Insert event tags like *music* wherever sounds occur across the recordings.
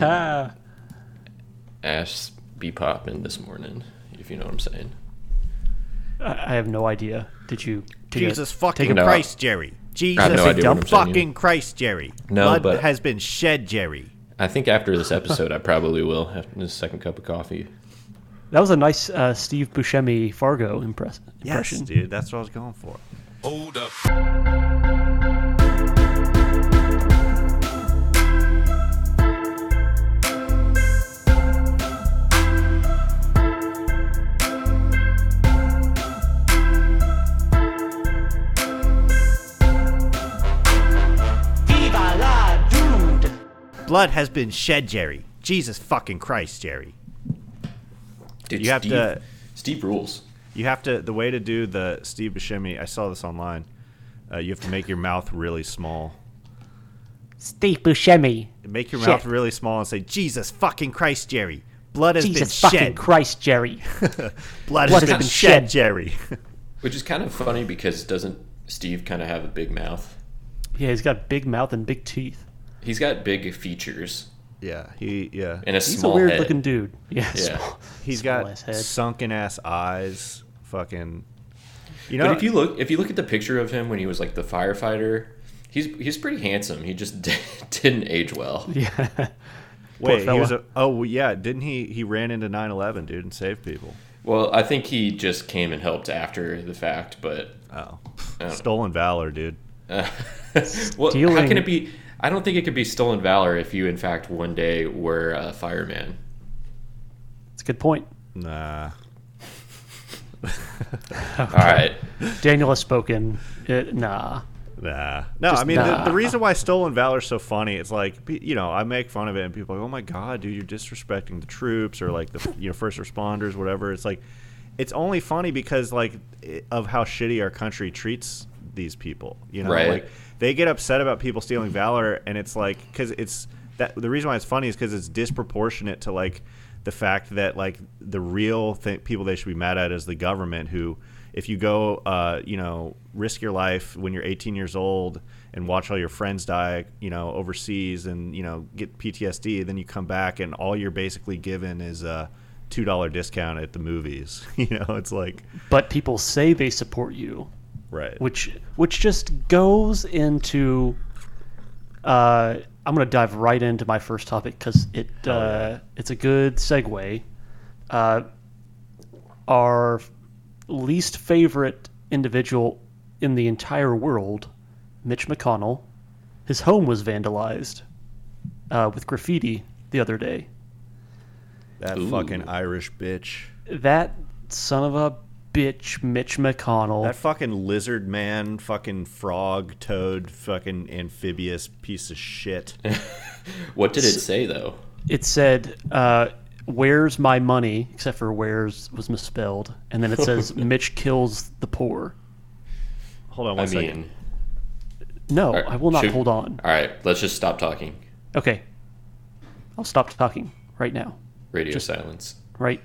*laughs* ass be popping this morning, if you know what I'm saying. I I have no idea. Did you? Did you Jesus take fucking a- No. Christ, Jerry. Jesus no idea what saying fucking Christ, Jerry. No, Blood but- has been shed, Jerry. I think after this *laughs* episode, I probably will after this second cup of coffee. That was a nice uh, Steve Buscemi Fargo impress- Yes, dude. That's what I was going for. Hold up. Blood has been shed, Jerry. Jesus fucking Christ, Jerry. Dude, You have Steve, to- Steve rules. You have to. The way to do the Steve Buscemi. I saw this online. Uh, you have to make your mouth really small. Steve Buscemi. Make your Shit. mouth really small and say, "Jesus fucking Christ, Jerry." Blood has Jesus been fucking shed. Christ, Jerry. *laughs* Blood, Blood has been, been shed, shed. Jerry. *laughs* Which is kind of funny because doesn't Steve kind of have a big mouth? yeah, he's got big mouth and big teeth. He's got big features yeah, he. Yeah, and a He's small a weird head. looking dude. Yeah. Yeah. small- he's small got ass head. sunken ass eyes. Fucking. You know, But if you look, if you look at the picture of him when he was like the firefighter, he's he's pretty handsome. He just *laughs* didn't age well. Yeah. *laughs* wait, he was a. Oh yeah, didn't he? He ran into 9/11, dude, and saved people. Well, I think he just came and helped after the fact, but Oh, stolen valor, dude. Uh, *laughs* well, how can it be? I don't think it could be stolen valor if you, in fact, one day were a fireman. It's a good point. Nah. *laughs* All right, Daniel has spoken. Uh, nah. Nah. No, Just I mean, the, nah. the reason why Stolen Valor is so funny, it's like, you know, I make fun of it and people are like, oh my God, dude, you're disrespecting the troops or like the, you know, first responders, whatever. It's like, it's only funny because, like, of how shitty our country treats these people. You know, Right. like, they get upset about people stealing valor and it's like, because it's that the reason why it's funny is because it's disproportionate to, like, the fact that, like, the real th- people they should be mad at is the government who, if you go, uh, you know, risk your life when you're 18 years old and watch all your friends die, you know, overseas and, you know, get PTSD, then you come back and all you're basically given is a $2 discount at the movies. *laughs* you know, it's like, But people say they support you, right. which which just goes into. Uh, I'm gonna dive right into my first topic because it Oh, uh, it's a good segue. Uh, our least favorite individual in the entire world, Mitch McConnell, his home was vandalized uh, with graffiti the other day. that Ooh. fucking Irish bitch. That son of a bitch, Mitch McConnell. That fucking lizard man, fucking frog, toad, fucking amphibious piece of shit. *laughs* what did it say though? it said, uh, "Where's my money?" Except for "Where's" was misspelled, and then it says, *laughs* "Mitch kills the poor." Hold on I one second. mean, No, all right, I will not should- hold on. All right, let's just stop talking. Okay, I'll stop talking right now. Radio Just- silence. Right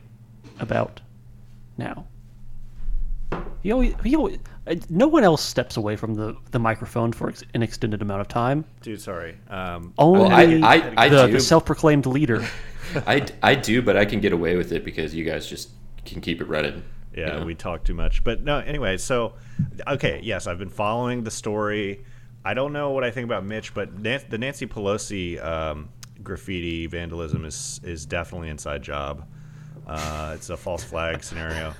about now. He always, he always, uh, no one else steps away from the, the microphone for ex- an extended amount of time. Dude, sorry. Um, Only I- I- I the, do. the self-proclaimed leader. *laughs* I, I do, but I can get away with it because you guys just can keep it running. you Yeah, know? we talk too much. But no, anyway, so okay, yes, I've been following the story. I don't know what I think about Mitch, but Nan- the Nancy Pelosi um, graffiti vandalism is is definitely inside job. Uh, it's a false flag scenario.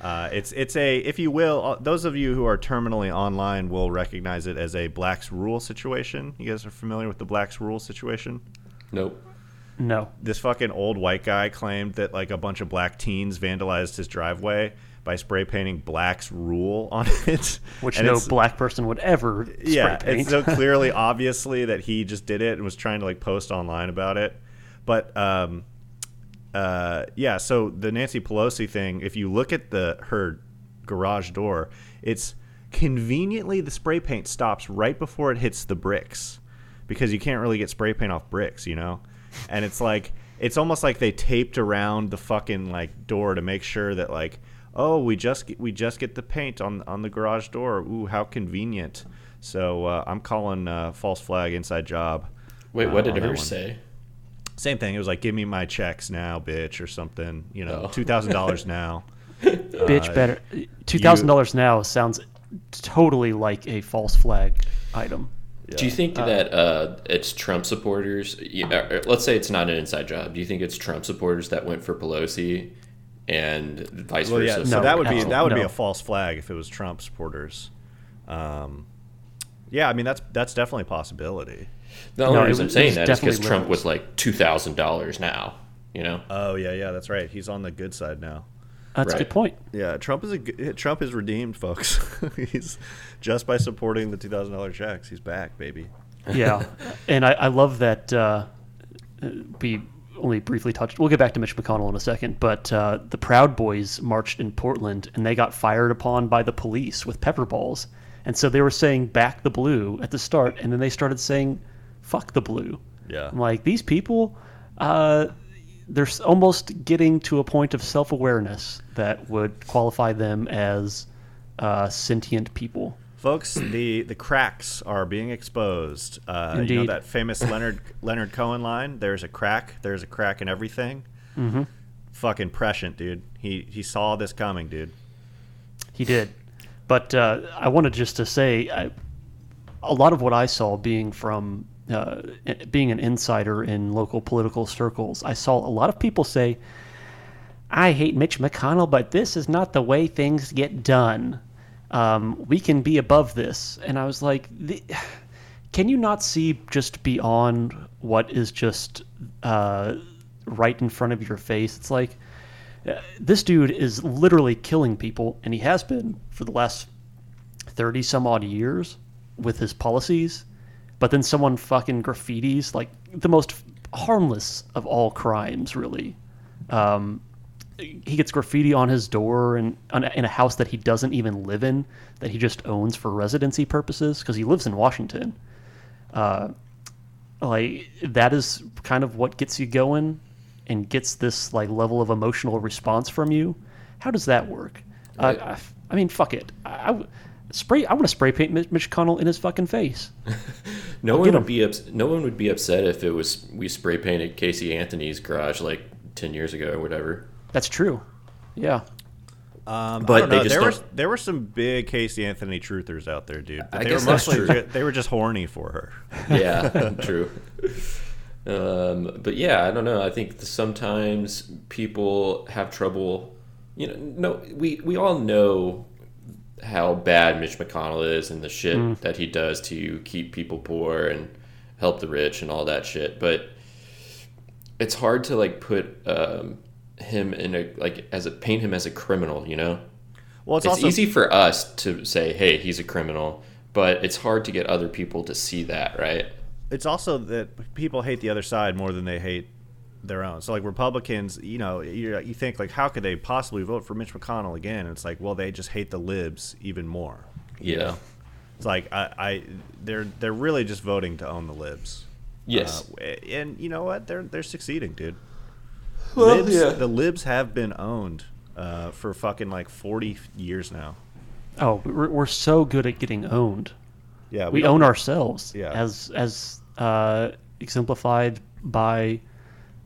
Uh, it's it's a, if you will, uh, those of you who are terminally online will recognize it as a Black's Rule situation. You guys are familiar with the Black's Rule situation? Nope. No, this fucking old white guy claimed that like a bunch of black teens vandalized his driveway by spray painting "Black's Rule" on *laughs* it. which And no black person would ever yeah, spray paint. it's so *laughs* clearly, obviously, that he just did it and was trying to like post online about it. But um, uh, yeah, so the Nancy Pelosi thing, if you look at the her garage door, it's conveniently the spray paint stops right before it hits the bricks because you can't really get spray paint off bricks, you know. And it's like it's almost like they taped around the fucking like door to make sure that like oh we just get, we just get the paint on on the garage door. Ooh, how convenient. So uh, I'm calling uh, false flag inside job. Wait, uh, what did that hers one. say? Same thing. It was like, "Give me my checks now, bitch," or something. You know, Oh. two thousand dollars *laughs* now. Bitch, Uh, better. Two thousand dollars now sounds totally like a false flag item. Do you think that uh, it's Trump supporters? you- uh, Let's say it's not an inside job. Do you think it's Trump supporters that went for Pelosi, and vice Well, yeah. versa? So No, that would be that would be a false flag if it was Trump supporters. Um, yeah, I mean that's that's definitely a possibility. The only No, it reason I'm saying that is because Trump was like two thousand dollars now. You know, Oh yeah, yeah, that's right. He's on the good side now. That's a good point. Yeah, Trump is a g- Trump is redeemed, folks. *laughs* he's just by supporting the two thousand dollar checks, he's back, baby. Yeah, *laughs* and I, I love that. Uh, we only briefly touched. We'll get back to Mitch McConnell in a second, but uh, the Proud Boys marched in Portland and they got fired upon by the police with pepper balls, and so they were saying "back the blue" at the start, and then they started saying "fuck the blue." Yeah. I'm like these people. Uh, they're almost getting to a point of self-awareness that would qualify them as uh, sentient people. Folks, *clears throat* the the cracks are being exposed. Uh, you know Indeed. that famous *laughs* Leonard Leonard Cohen line? There's a crack. There's a crack in everything. Mm-hmm. Fucking prescient, dude. He he saw this coming, dude. He did, but uh, I wanted just to say, I, a lot of what I saw being from uh, being an insider in local political circles, I saw a lot of people say, "I hate Mitch McConnell, but this is not the way things get done. Um, we can be above this." And I was like, *sighs* "Can you not see just beyond what is just uh, right in front of your face?" It's like this dude is literally killing people, and he has been for the last 30 some odd years with his policies. But then someone fucking graffitis, like the most harmless of all crimes, really. Um, he gets graffiti on his door and on, in a house that he doesn't even live in, that he just owns for residency purposes because he lives in Washington. Uh, like that is kind of what gets you going and gets this like level of emotional response from you. How does that work? Right. I, I, mean, fuck it. I, spray. I want to spray paint Mitch Mitch McConnell in his fucking face. *laughs* no one would him. be ups- no one would be upset if it was we spray painted Casey Anthony's garage like ten years ago or whatever. That's true. Yeah. Um, But they just there were don't- there were some big Casey Anthony truthers out there, dude. But I they guess were that's mostly true. they were just horny for her. *laughs* yeah, *laughs* true. Um, but yeah, I don't know. I think sometimes people have trouble. You know, no, we we all know how bad Mitch McConnell is and the shit that he does to keep people poor and help the rich and all that shit. But it's hard to like put um, him in a like as a paint him as a criminal. You know, Well, it's, it's also easy for us to say, "Hey, he's a criminal," but it's hard to get other people to see that, right? it's also that people hate the other side more than they hate their own. So like Republicans, you know, you, you think like how could they possibly vote for Mitch McConnell again? And it's like, well, they just hate the libs even more. Yeah. It's like I, I they're they're really just voting to own the libs. Yes. Uh, and you know what? They're they're succeeding, dude. Well, libs, yeah. The libs have been owned uh, for fucking like 40 years now. Oh, we're, we're so good at getting owned. Yeah, We don't- own ourselves. Yeah. As as uh, exemplified by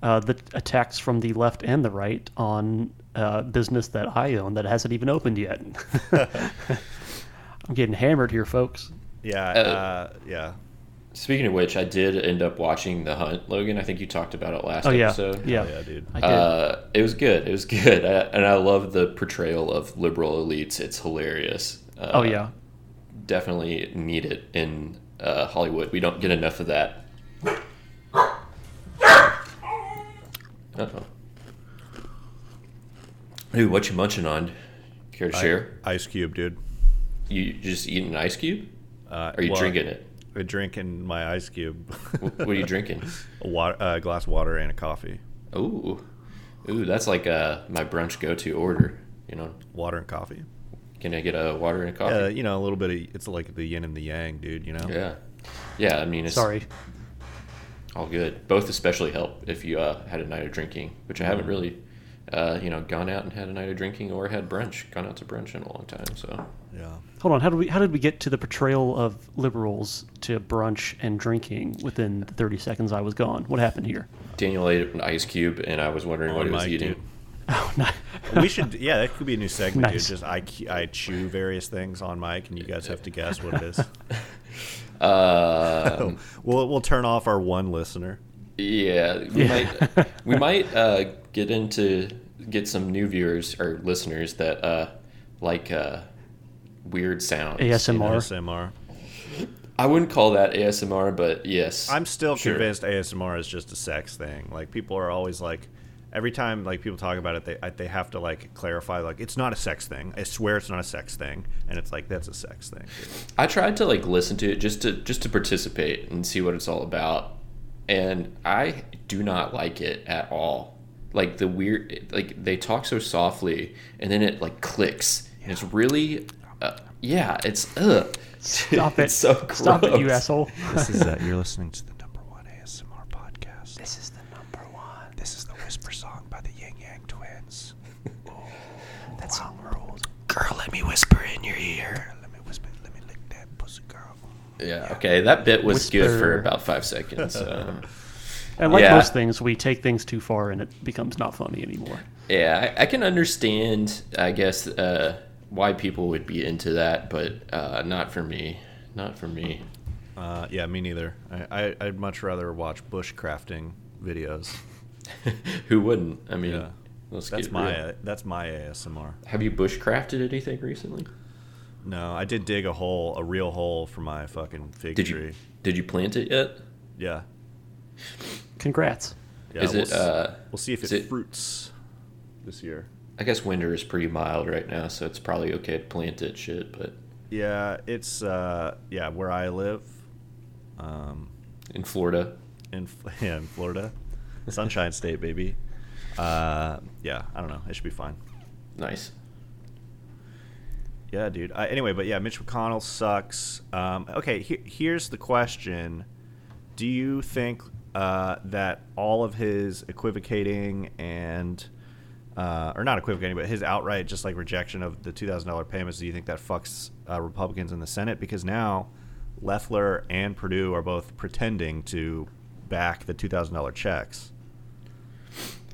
uh, the attacks from the left and the right on uh, business that I own that hasn't even opened yet. *laughs* I'm getting hammered here, folks. Yeah, Uh, uh, yeah. Speaking of which, I did end up watching The Hunt, Logan. I think you talked about it last Oh yeah, episode. yeah, Oh, yeah, dude. Uh, it was good. It was *laughs* good, I, and I love the portrayal of liberal elites. It's hilarious. Uh, oh yeah, definitely need it in uh, Hollywood. We don't get enough of that. Uh-oh. Dude, what you munching on? Care to share? Ice Cube, dude. You just eating an ice cube? Uh, Are you well, drinking it? A drink in my ice cube, What are you drinking? *laughs* a water, uh, glass of water, and a coffee. Ooh, ooh, that's like uh, my brunch go-to order. You know, Water and coffee. can I get a water and a coffee? Yeah, you know, a little bit of it's like the yin and the yang, dude. You know. yeah, yeah. I mean, it's sorry. All good. Both especially help if you uh, had a night of drinking, which I haven't really uh, you know, gone out and had a night of drinking or had brunch, gone out to brunch in a long time. So Yeah. Hold on, how did we how did we get to the portrayal of liberals to brunch and drinking within the 30 seconds I was gone? What happened here? Daniel ate an ice cube, and I was wondering what he was eating. dude. *laughs* Oh, no. we should yeah that could be a new segment Nice. dude just I, I chew various things on mic and you guys have to guess what it is *laughs* Um, *laughs* we'll, we'll turn off our one listener Yeah, we Yeah. might *laughs* we might uh, get into get some new viewers or listeners that uh, like uh, weird sounds. ASMR. ASMR. I wouldn't call that ASMR, but yes, I'm still Sure. convinced ASMR is just a sex thing. Like people are always like, every time like people talk about it, they I- they have to like clarify like it's not a sex thing. I swear it's not a sex thing, and it's like that's a sex thing. I tried to like listen to it just to just to participate and see what it's all about, and I do not like it at all. Like the weird, like they talk so softly, and then it like clicks, and it's really, uh, yeah, it's ugh. Stop *laughs* it. It's so Stop it, you asshole! this is uh, *laughs* you're listening to the number one ASMR podcast. This is the number one. This is the whisper song by the Ying Yang Twins. That song ruled. Girl, let me whisper in your ear. Let me whisper. Let me lick that pussy, girl. Yeah, okay, that bit was good for about five seconds. Um, *laughs* And like Yeah. most things, we take things too far and it becomes not funny anymore. yeah, I, I can understand, I guess, uh, why people would be into that, but uh, not for me. Not for me. Uh, yeah, me neither. I, I I'd much rather watch bushcrafting videos. *laughs* Who wouldn't? I mean, Yeah. Let's That's get my real. that's my ASMR. Have you bushcrafted anything recently? No, I did dig a hole, a real hole for my fucking fig Did tree. you did you plant it yet? Yeah. Congrats. yeah Is we'll, it, s- uh, we'll see if is it, it- fruits this year. I guess winter is pretty mild right now, so it's probably okay to plant it. Shit, but Yeah, it's uh yeah, where I live. Um in Florida, in *laughs* yeah, in Florida. Sunshine State, baby. Uh yeah, I don't know. It should be fine. nice. Yeah, dude. Uh, anyway, but yeah, Mitch McConnell sucks. Um, okay, he- here's the question: Do you think uh, that all of his equivocating and, uh, or not equivocating, but his outright just like rejection of the two thousand dollar payments, do you think that fucks uh, Republicans in the Senate? Because now Loeffler and Perdue are both pretending to back the two thousand dollar checks.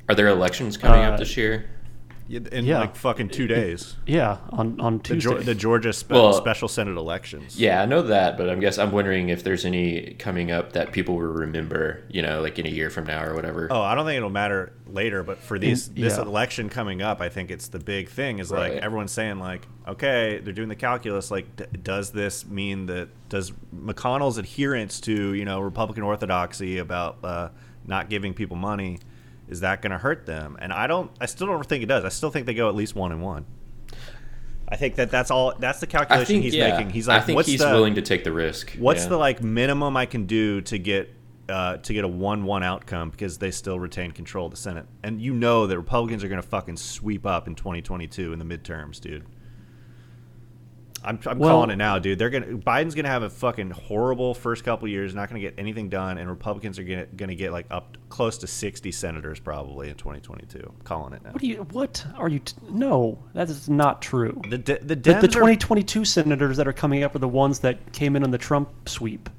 Are there elections coming Uh, up this year? In Yeah. like fucking two days. Yeah, on, on The, Tuesday. Geor- the Georgia spe- Well- special Senate elections. Yeah, I know that, but I'm guess I'm wondering if there's any coming up that people will remember. You know, like in a year from now or whatever. Oh, I don't think it'll matter later, but for these this yeah. election coming up, I think it's the big thing. Is like everyone's saying like, okay, they're doing the calculus. Like, d- does this mean that does McConnell's adherence to you know Republican orthodoxy about uh, not giving people money is that going to hurt them? And I don't. I still don't think it does. I still think they go at least one and one. I think that that's all. That's the calculation think he's yeah, making. He's like, I think what's he's the, willing to take the risk. What's yeah. the like minimum I can do to get uh, to get a one-one outcome because they still retain control of the Senate? And you know that Republicans are going to fucking sweep up in 2022 in the midterms, dude. I'm, I'm Well- calling it now, dude. They're gonna Biden's gonna have a fucking horrible first couple years, not gonna get anything done, and Republicans are gonna gonna get like up close to 60 senators probably in 2022. I'm calling it now. what do you? What are you? T- no, that is not true. The the The, the are- 2022 senators that are coming up are the ones that came in on the Trump sweep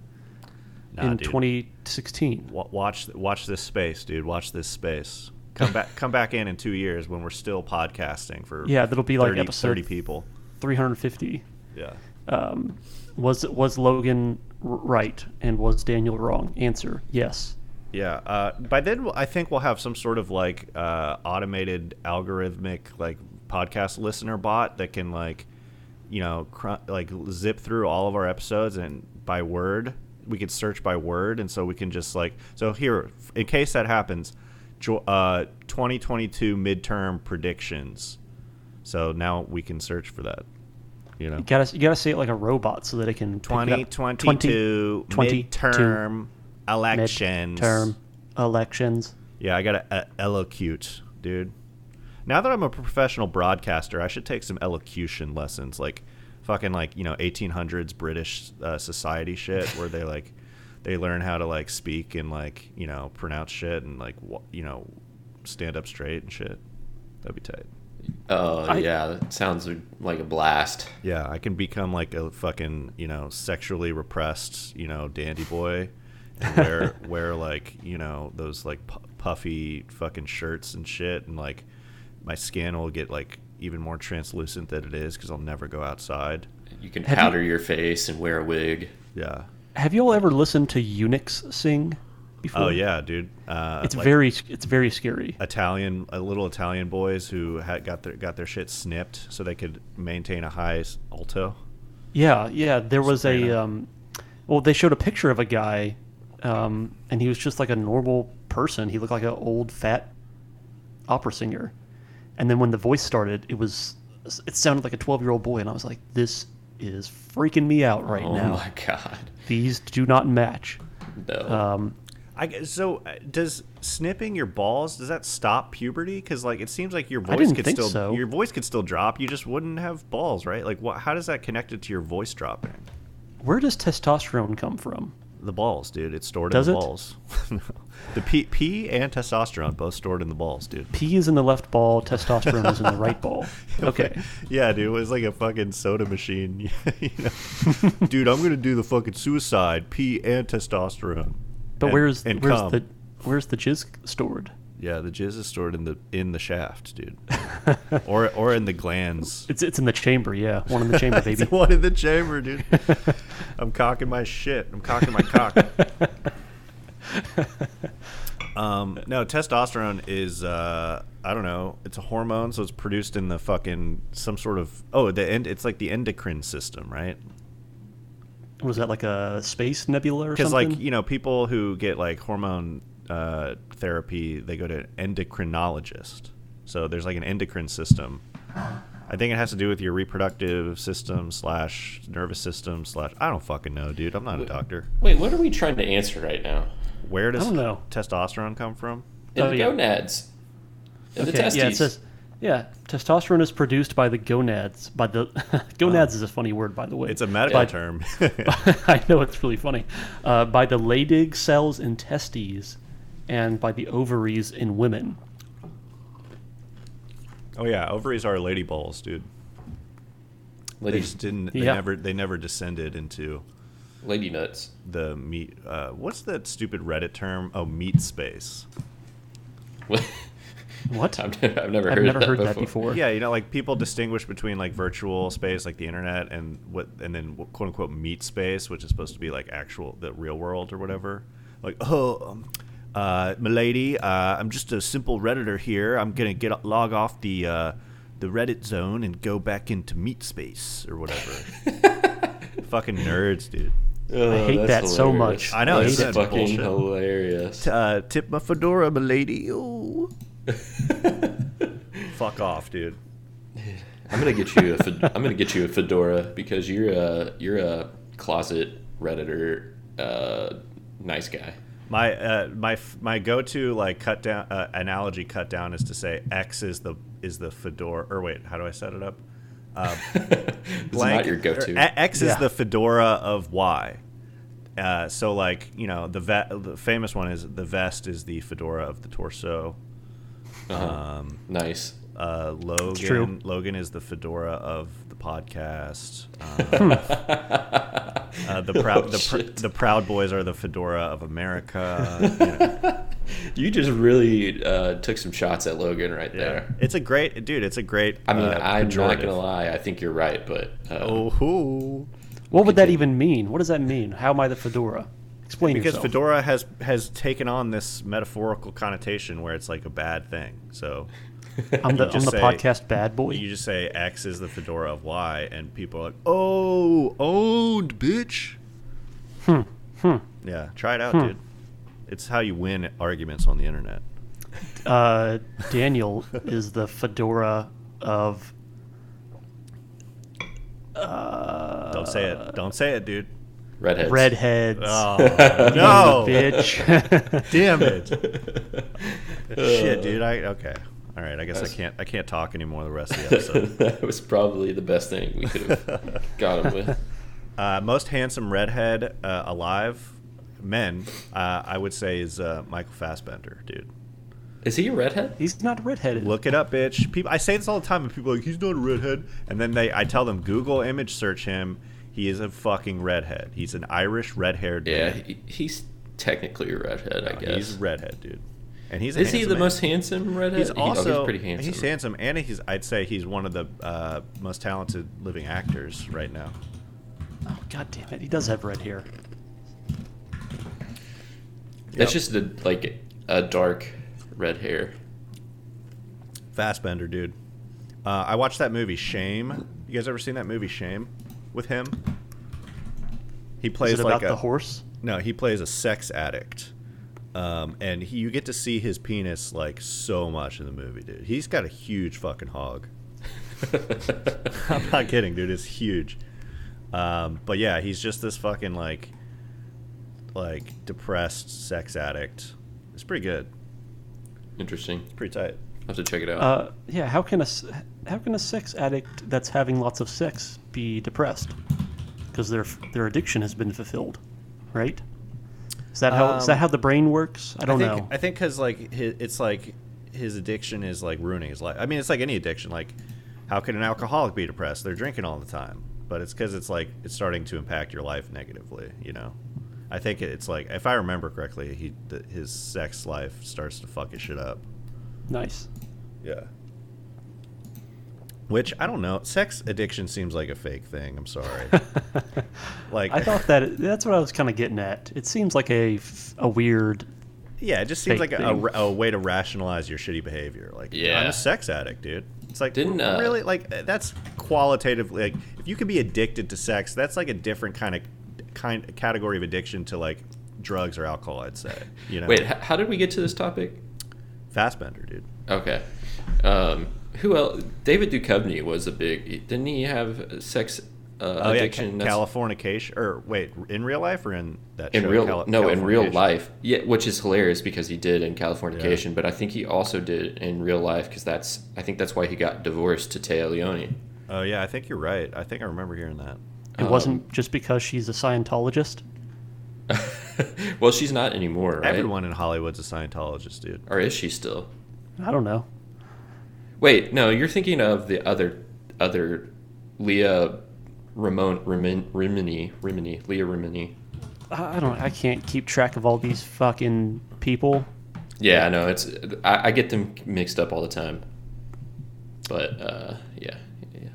Nah, in dude. 2016. Watch watch this space, dude. Watch this space. Come back come back in in two years when we're still podcasting for *laughs* Yeah, that'll be like episode 30 people. 350. Yeah. Um, was was Logan right and was Daniel wrong? Answer: Yes. Yeah. Uh, by then, I think we'll have some sort of like uh, automated algorithmic like podcast listener bot that can like, you know, cr- like zip through all of our episodes and by word. We could search by word, and so we can just like so here in case that happens, jo- uh, 2022 midterm predictions. So now we can search for that. You know, You gotta you gotta say it like a robot so that it can pick it up. 2022 20 midterm elections. term elections. Yeah, I got to uh, elocute, dude. Now that I'm a professional broadcaster, I should take some elocution lessons, like fucking like you know 1800s British uh, society shit, where they like they learn how to like speak and like you know pronounce shit and like you know stand up straight and shit. That'd be tight. Oh I- yeah, that sounds like a blast. Yeah, I can become like a fucking you know sexually repressed you know dandy boy, and wear *laughs* wear like you know those like pu- puffy fucking shirts and shit, and like my skin will get like even more translucent than it is because I'll never go outside. You can Have you- powder your face and wear a wig. Yeah. Have you all ever listened to eunuchs sing before? Oh yeah, dude. Uh, It's like very it's very scary. Italian, uh, little Italian boys who had got their got their shit snipped so they could maintain a high s- alto. Yeah, yeah. There was Soprano. a um, well, they showed a picture of a guy, um, and he was just like a normal person. He looked like an old fat opera singer, and then when the voice started, it was it sounded like a twelve year old boy, and I was like, this is freaking me out right oh now. Oh my god. These do not match. No. Um, I so uh, does snipping your balls does that stop puberty? Because like it seems like your voice could still so. your voice could still drop. You just wouldn't have balls, right? Like what? How does that connect it to your voice dropping? where does testosterone come from? The balls, dude. It's stored Does in the it? balls. *laughs* the pee, pee and testosterone both stored in the balls, dude. P is in the left ball, testosterone is in the right *laughs* ball. *laughs* Okay. Yeah, dude, it was like a fucking soda machine. you know? dude, I'm gonna do the fucking suicide, pee and testosterone. But And- where's and where's cum. the where's the jizz stored? Yeah, the jizz is stored in the in the shaft, dude, *laughs* or or in the glands. It's it's in the chamber, yeah. One in the chamber, *laughs* baby. It's one in the chamber, dude. *laughs* I'm cocking my shit. I'm cocking my cock. um, no, testosterone is uh, I don't know. It's a hormone, so it's produced in the fucking some sort of oh the end. It's like the endocrine system, right? Was that like a space nebula or something? Because like you know people who get like hormone uh, therapy, they go to an endocrinologist. So there's like an endocrine system. I think it has to do with your reproductive system slash nervous system slash. I don't fucking know, dude. I'm not a doctor. Wait, what are we trying to answer right now? Where does I don't know. testosterone come from? In Oh, the yeah. gonads. In the okay, testes. yeah, it says yeah, testosterone is produced by the gonads. By the *laughs* gonads is a funny word, by the way. It's a medical By- term. *laughs* I know it's really funny. Uh, by the Leydig cells in testes, and by the ovaries in women. oh yeah, ovaries are lady balls, dude. They just didn't. They Yeah. never. They never descended into lady nuts. the meat. Uh, what's that stupid Reddit term? Oh, meat space. *laughs* What? I've never, I've never I've heard, never that, heard before. that before. Yeah, you know, like people distinguish between like virtual space, like the internet, and what, and then quote unquote meat space, which is supposed to be like actual the real world or whatever. Like, oh, um, uh, milady, uh, I'm just a simple redditor here. I'm gonna get log off the uh, the Reddit zone and go back into meat space or whatever. *laughs* Fucking nerds, dude. Oh, I hate that's that so much. I know, That's isn't fucking bullshit? hilarious. Uh, tip my fedora, milady. Ooh. *laughs* Fuck off, dude. I'm gonna get you a fed- I'm gonna get you a fedora because you're a you're a closet redditor, uh, nice guy. My uh, my f- my go to like cut down uh, analogy cut down is to say X is the is the fedora or wait how do I set it up? Uh, *laughs* It's not your go-to. or A- X is Yeah. the fedora of Y. Uh, so like you know the ve- the famous one is the vest is the fedora of the torso. Uh-huh. Um, nice. uh, Logan true. Logan is the fedora of the podcast. *laughs* Um, uh, the proud Oh, the, pr- the Proud Boys are the fedora of America. *laughs* you know. You just really uh, took some shots at Logan right Yeah, there. it's a great dude. It's a great. I mean, uh, I'm not gonna lie. I think you're right, but uh, Oh, who? What would that even mean? What does that mean? How am I the fedora? Explain because yourself. fedora has has taken on this metaphorical connotation where it's like a bad thing. So *laughs* I'm the, I'm the say- podcast bad boy. you just say X is the fedora of Y, and people are like, "Oh, owned, bitch." Hmm. Hmm. Yeah, try it out, dude. It's how you win arguments on the internet. Uh, Daniel is the fedora of. Uh, Don't say it. Don't say it, dude. Redheads. redheads. Oh *laughs* no, bitch. *laughs* Damn it. *laughs* Shit, dude. I okay. All right. I guess I can't. I can't talk anymore the rest of the episode. that was probably the best thing we could have got him with. Uh, most handsome redhead uh, alive, men, uh, I would say is uh, Michael Fassbender, dude. Is he a redhead? He's not redheaded. Look it up, bitch. People, I say this all the time, and people are like, he's not a redhead. And then they, I tell them, Google image search him. He is a fucking redhead. He's an Irish red-haired Yeah, man. he, he's technically a redhead, I guess. He's a redhead, dude. And he's a Is he the man. most handsome redhead? He's He- oh, also pretty handsome. He's handsome, and he's. I'd say he's one of the uh, most talented living actors right now. Oh god damn it! He does have red hair. That's just a, like a dark red hair. Fassbender, dude. Uh, I watched that movie Shame. You guys ever seen that movie Shame with him? He plays Is it like about a the horse? no. He plays a sex addict, um, and he, you get to see his penis like so much in the movie, dude. He's got a huge fucking hog. *laughs* I'm not kidding, dude. It's huge. Um, but yeah, he's just this fucking like, like depressed sex addict. It's pretty good. Interesting. It's Pretty tight. I'll have to check it out. Uh, yeah. How can a s- how can a sex addict that's having lots of sex be depressed? Because their their addiction has been fulfilled, right? Is that how is that Um, how the brain works? I don't think, know. I think because like hi it's like his addiction is like ruining his life. I mean, it's like any addiction. Like, how can an alcoholic be depressed? They're drinking all the time, but it's because it's like it's starting to impact your life negatively. You know, I think it's like if I remember correctly, he th- his sex life starts to fuck his shit up. Nice. Yeah. Which I don't know. Sex addiction seems like a fake thing. I'm sorry. *laughs* like I thought that that's what I was kind of getting at. It seems like a a weird. Yeah, it just seems like a, a, a way to rationalize your shitty behavior. Like, yeah. I'm Yeah. a sex addict, dude. It's like, Didn't, uh, really like uh, that's qualitatively like if you could be addicted to sex, that's like a different kind of kind category of addiction to like drugs or alcohol. I'd say. You know, Wait, how did we get to this topic? Fassbender, dude. Okay. Um, who else? David Duchovny was a big. Didn't he have sex uh, Oh yeah, addiction? ca- That's- Californication. Or wait, in real life or in that in show, real Cali- no in real life yeah which is hilarious because he did in californication but i think he also did in real life because that's i think that's why he got divorced to Téa Leoni. Oh yeah, I think you're right. I think I remember hearing that. It Um, wasn't just because she's a Scientologist. *laughs* *laughs* well she's not anymore right Everyone in Hollywood's a Scientologist, dude. or is she still I don't know. wait no you're thinking of the other other leah ramon Rimin, remini remini leah remini I I don't. I can't keep track of all these fucking people. yeah i know it's I, I get them mixed up all the time but uh yeah yeah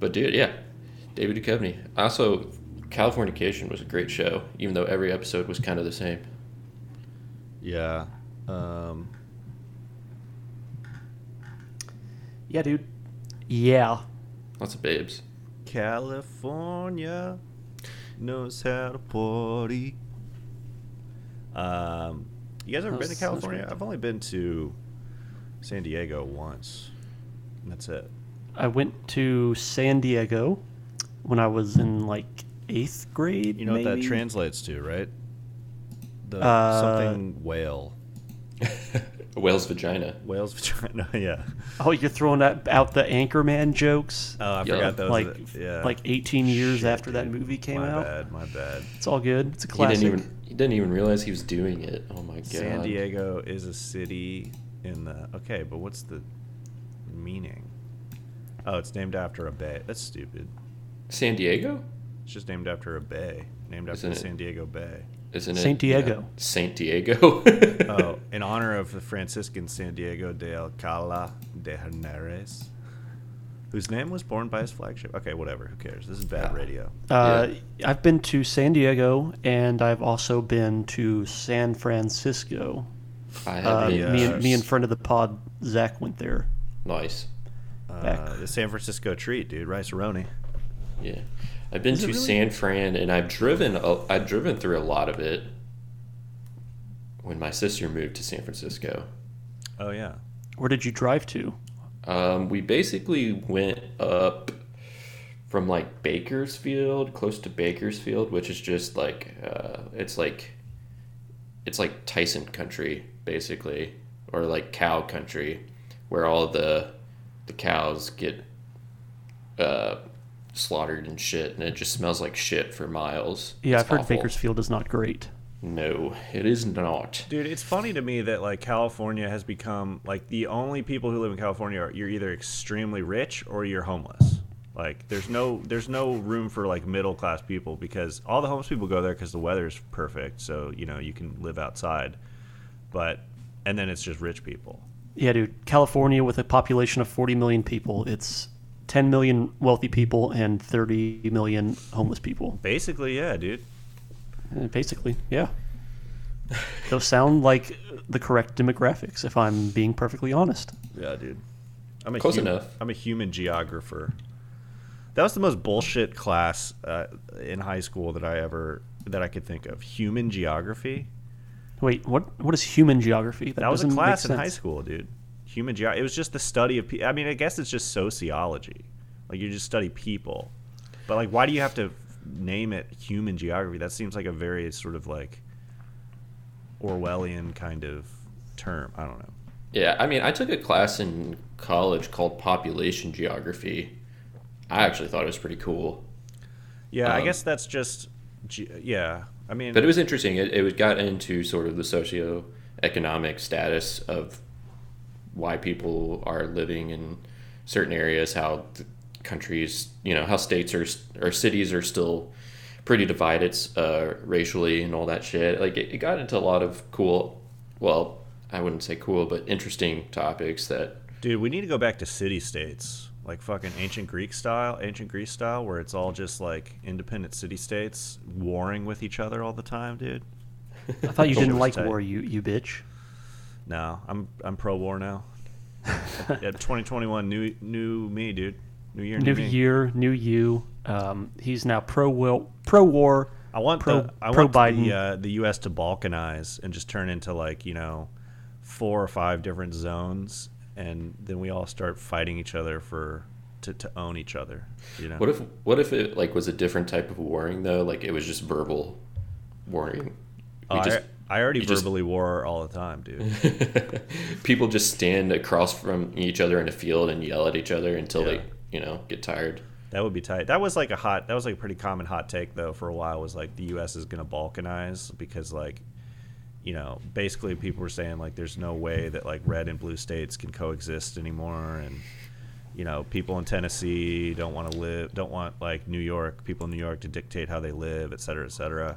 but dude yeah david Duchovny also californication was a great show even though every episode was kind of the same Yeah. Um, Yeah, dude. Yeah. lots of babes California knows how to party. Um, you guys ever That been to California? I've only been to San Diego once. And that's it. I went to San Diego when I was in like eighth grade. You know what that translates to, right? The Uh, something whale. *laughs* a whale's vagina Whale's vagina. *laughs* yeah. Oh, you're throwing that, out the Anchorman jokes. Oh, I Yeah. forgot those. like, yeah. like 18 years Shit, after that movie came my out. bad. My bad. It's all good. It's a he classic. didn't even he didn't even realize he was doing it oh my god San Diego is a city in the. Okay, but what's the meaning? Oh, it's named after a bay. That's stupid. san diego It's just named after a bay, named after the? San Diego Bay. isn't it Saint Diego. Yeah. saint diego *laughs* Oh, in honor of the Franciscan San Diego de Alcala de Henares, whose name was borne by his flagship. Okay, whatever. Who cares? This is bad Yeah. radio. Uh, I've been to San Diego and I've also been to San Francisco. i have Uh, been- me, and, me and friend of the pod, Zach, went there. nice Uh, the San Francisco treat, dude. Rice Roni. Yeah, I've been Is to really? San Fran, and I've driven. A, I've driven through a lot of it. When my sister moved to San Francisco, Oh yeah. Where did you drive to? um, we basically went up from like Bakersfield, close to Bakersfield, which is just like uh, it's like it's like Tyson country, basically, or like cow country, where all the the cows get uh, slaughtered and shit, and it just smells like shit for miles. Yeah, It's I've heard. Bakersfield is not great. No, it is not. Dude, it's funny to me that like California has become like the only people who live in California are you're either extremely rich or you're homeless. Like there's no there's no room for like middle class people because all the homeless people go there because the weather's perfect, so you know you can live outside. But and then it's just rich people. Yeah, dude. California with a population of 40 million people, it's 10 million wealthy people and 30 million homeless people. Basically, yeah, dude. Uh, Basically, yeah. Those sound like the correct demographics, if I'm being perfectly honest. Yeah, dude. I'm a Close hum- enough. I'm a human geographer. That was the most bullshit class uh, in high school that I ever that I could think of. Human geography. Wait, what? What is human geography? That was a class in high school, dude. Human ge- It was just the study of. Pe- I mean, I guess it's just sociology. Like you just study people, but like, why do you have to name it human geography? That seems like a very sort of like Orwellian kind of term. I don't know. Yeah, I mean, I took a class in college called population geography. I actually thought it was pretty cool. Yeah, I Um, guess that's just. Ge- yeah, I mean, But it was interesting. It, it was got into sort of the socioeconomic status of why people are living in certain areas, how the countries, you know, how states are or cities are still pretty divided uh, racially and all that shit. Like it, it got into a lot of cool, well, I wouldn't say cool, but interesting topics that Dude, we need to go back to city states, like fucking ancient Greek style, ancient Greece style, where it's all just like independent city states warring with each other all the time, dude. I thought you didn't like tight. war, you you bitch. No, I'm I'm pro war now. *laughs* yeah, 2021, new new me, dude. New year, new, New me. year, new you. Um, he's now pro will, pro war. I want pro, the I pro want Biden. the uh, the U.S. to balkanize and just turn into like you know four or five different zones, and then we all start fighting each other for to, to own each other. You know. What if what if it like was a different type of warring though? Like it was just verbal warring. Oh, We I, just- I already you just- verbally war all the time, dude. *laughs* people just stand across from each other in a field and yell at each other until Yeah. they you know get tired. That would be tight. That was like a hot. That was like a pretty common hot take though for a while. Was like the U.S. is going to balkanize because like, you know, basically people were saying like there's no way that like red and blue states can coexist anymore, and you know people in Tennessee don't want to live, don't want like New York people in New York to dictate how they live, et cetera, et cetera.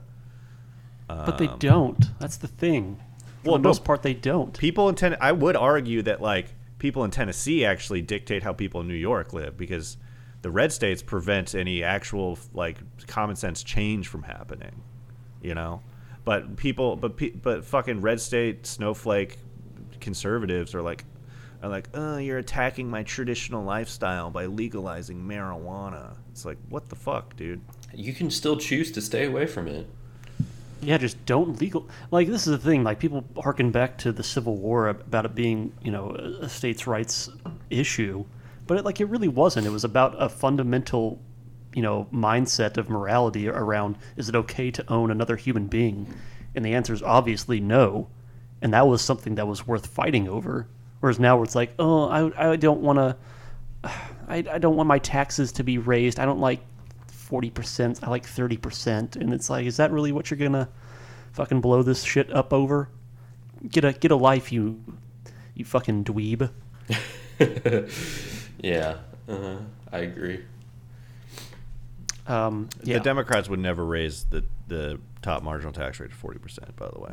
But they Um, don't. That's the thing. For Well, the no. most part, they don't. people in ten I would argue that like people in Tennessee actually dictate how people in New York live because the red states prevent any actual like common sense change from happening, you know. But people, but pe- but fucking red state snowflake conservatives are like, are like, oh, you're attacking my traditional lifestyle by legalizing marijuana. It's like, what the fuck, dude? You can still choose to stay away from it. Yeah, just don't legal. Like this is the thing. Like people harken back to the Civil War about it being, you know, a states' rights issue, but it, like it really wasn't. It was about a fundamental, you know, mindset of morality around: is it okay to own another human being? And the answer is obviously no. And that was something that was worth fighting over. Whereas now, it's like, oh, I, I don't want to, *sighs* I, I don't want my taxes to be raised. I don't like forty percent. I like thirty percent, and it's like, is that really what you're gonna fucking blow this shit up over? Get a get a life, you you fucking dweeb. *laughs* Yeah, uh, I agree. Um, yeah, The Democrats would never raise the the top marginal tax rate to forty percent. By the way,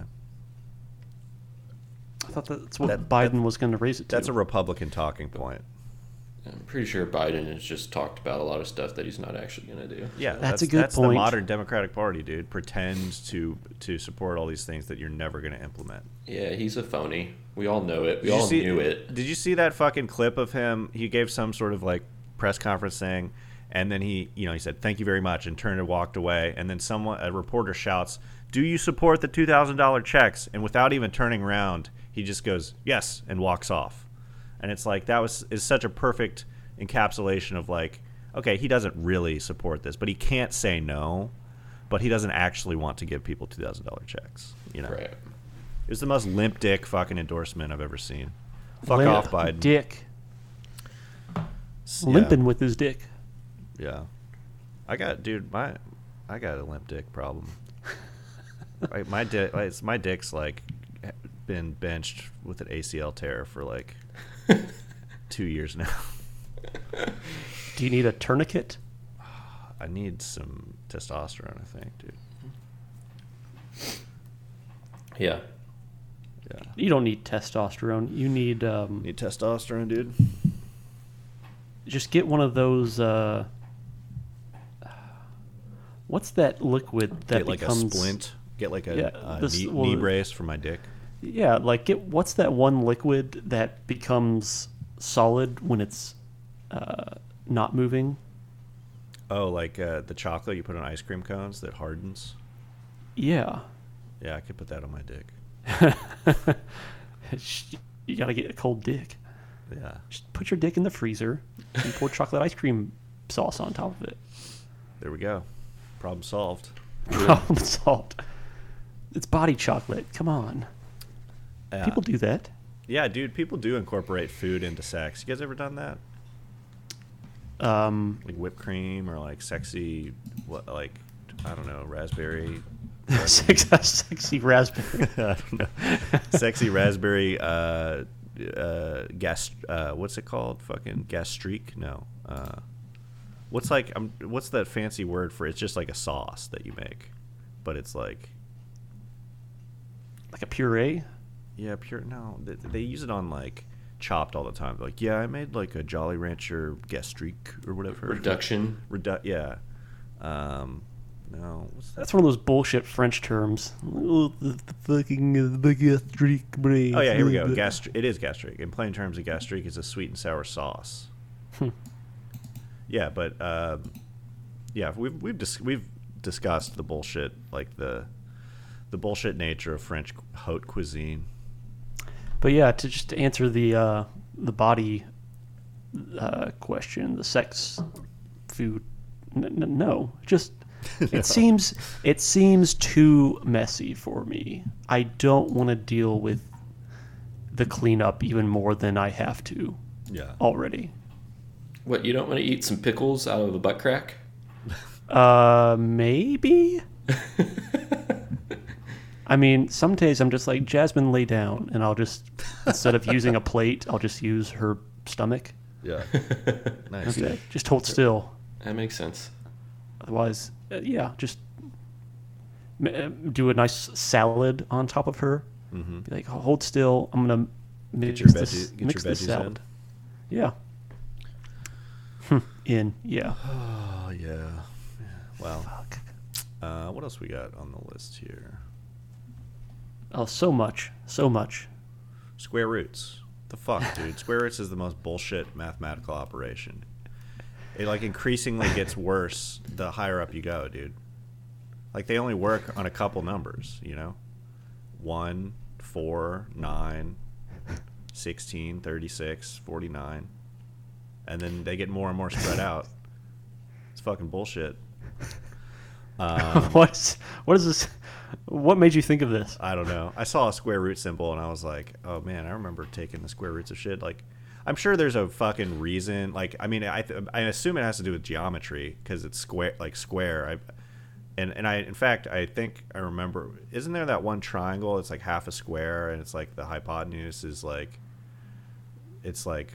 I thought that's what that- Biden was going to raise it to. that's a Republican talking point. I'm pretty sure Biden has just talked about a lot of stuff that he's not actually going to do. Yeah, That's a good point. that's the modern Democratic Party, dude. Pretends to to support all these things that you're never going to implement. Yeah, he's a phony. We all know it. We Did all see- knew it. Did you see that fucking clip of him? He gave some sort of like press conference thing, and then he, you know, he said thank you very much and turned and walked away. And then someone, a reporter, shouts, "Do you support the two thousand dollar checks?" And without even turning around, he just goes yes and walks off. And it's like that was is such a perfect encapsulation of like, okay, he doesn't really support this, but he can't say no. But he doesn't actually want to give people two thousand dollar checks. You know, Right. it was the most limp dick fucking endorsement I've ever seen. Fuck Limp off, Biden. Dick S- limping with his dick. Yeah. I got, dude, my, I got a limp dick problem. Like, my dick, like, my dick's like been benched with an ACL tear for like *laughs* two years now. Do you need a tourniquet? I need some testosterone. I think, dude. Yeah. Yeah, You don't need testosterone. You need um, need testosterone, dude. just get one of those. Uh, what's that liquid that Get like becomes a splint. Get like a, Yeah, a this- knee, well, knee brace for my dick. Yeah, like get what's that one liquid that becomes solid when it's uh, not moving? Oh, like uh, the chocolate you put on ice cream cones that hardens. Yeah, Yeah, I could put that on my dick. *laughs* you gotta get a cold dick. Yeah, Just put your dick in the freezer and pour chocolate ice cream sauce on top of it. there we go. Problem solved. *laughs* Problem solved. It's body chocolate. Come on, Yeah. people do that. Yeah, dude, people do incorporate food into sex. You guys ever done that? Um, Like whipped cream or like sexy, what, like I don't know, raspberry. *laughs* sex, sexy raspberry. *laughs* I don't know, sexy raspberry. Uh, uh, gas. Uh, what's it called? Fucking gastrique? No. Uh, what's like? Um, what's that fancy word for? It's just like a sauce that you make, but it's like like a puree. Yeah, pure. No, they, they use it on like Chopped all the time. Like, yeah, I made like a Jolly Rancher gastrique or whatever. Reduction. Redu- yeah. Um, no, what's that? That's one of those bullshit French terms. Oh, the, the fucking uh, the gastrique brain. Oh yeah, here we go. *laughs* Gastri- it is gastrique. In plain terms, a gastrique is a sweet and sour sauce. Hmm. yeah, but um, yeah, we've we've dis- we've discussed the bullshit, like the the bullshit nature of French haute cuisine. But yeah, to just answer the uh, the body uh, question, the sex food, n- n- no, just it *laughs* seems it seems too messy for me. I don't want to deal with the cleanup even more than I have to Yeah. already. What, you don't want to eat some pickles out of a butt crack? Uh, maybe. *laughs* I mean, some days I'm just like Jasmine, lay down, and I'll just instead of using a *laughs* plate, I'll just use her stomach. Yeah. *laughs* nice. Okay, just hold still. That makes sense. Otherwise, uh, yeah, just m- uh, do a nice salad on top of her. Mm-hmm. Be like, hold still. I'm gonna mix your this, veggie- get mix your this veggies salad. Yeah. in yeah. Oh *sighs* yeah. yeah. Well, Fuck. uh, what else we got on the list here? Oh, so much, so much. Square roots. The fuck, dude. Square roots is the most bullshit mathematical operation. It like increasingly gets worse the higher up you go, dude. Like they only work on a couple numbers, you know? 1, 4, 9, 16, 36, 49. And then they get more and more spread out. It's fucking bullshit. *laughs* Um, What's what is this? What made you think of this? I don't know. I saw a square root symbol and I was like, oh man, I remember taking the square roots of shit. Like, I'm sure there's a fucking reason. Like, I mean, I th- I assume it has to do with geometry because it's square, like square. I and and I in fact I think I remember. Isn't there that one triangle? It's like half a square and it's like the hypotenuse is like, it's like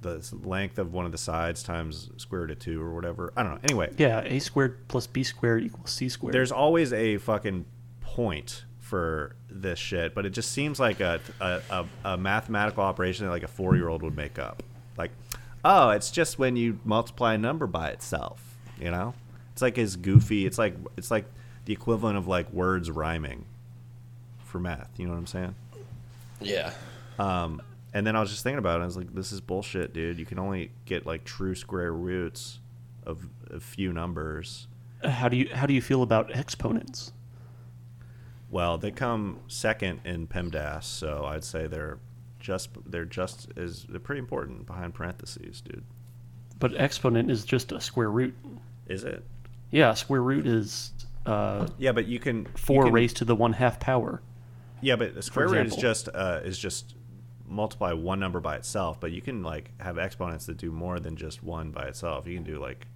the length of one of the sides times square root of two or whatever. I don't know. Anyway, Yeah, a squared plus b squared equals c squared. there's always a fucking point for this shit, but it just seems like a a, a, a mathematical operation that like a four year old would make up. Like, oh, it's just when you multiply a number by itself. You know, it's like as goofy. It's like it's like the equivalent of like words rhyming for math. You know what I'm saying? Yeah. Um, and then I was just thinking about it. I was like, this is bullshit, dude. You can only get like true square roots of a few numbers. how do you how do you feel about exponents? Well, they come second in PEMDAS, so I'd say they're just they're just is they're pretty important behind parentheses, dude. But exponent is just a square root. Is it? Yeah, square root is uh, Yeah, but you can you four can- raised to the one half power. Yeah, but the square root is just uh, is just multiply one number by itself. But you can like have exponents that do more than just one by itself. You can do like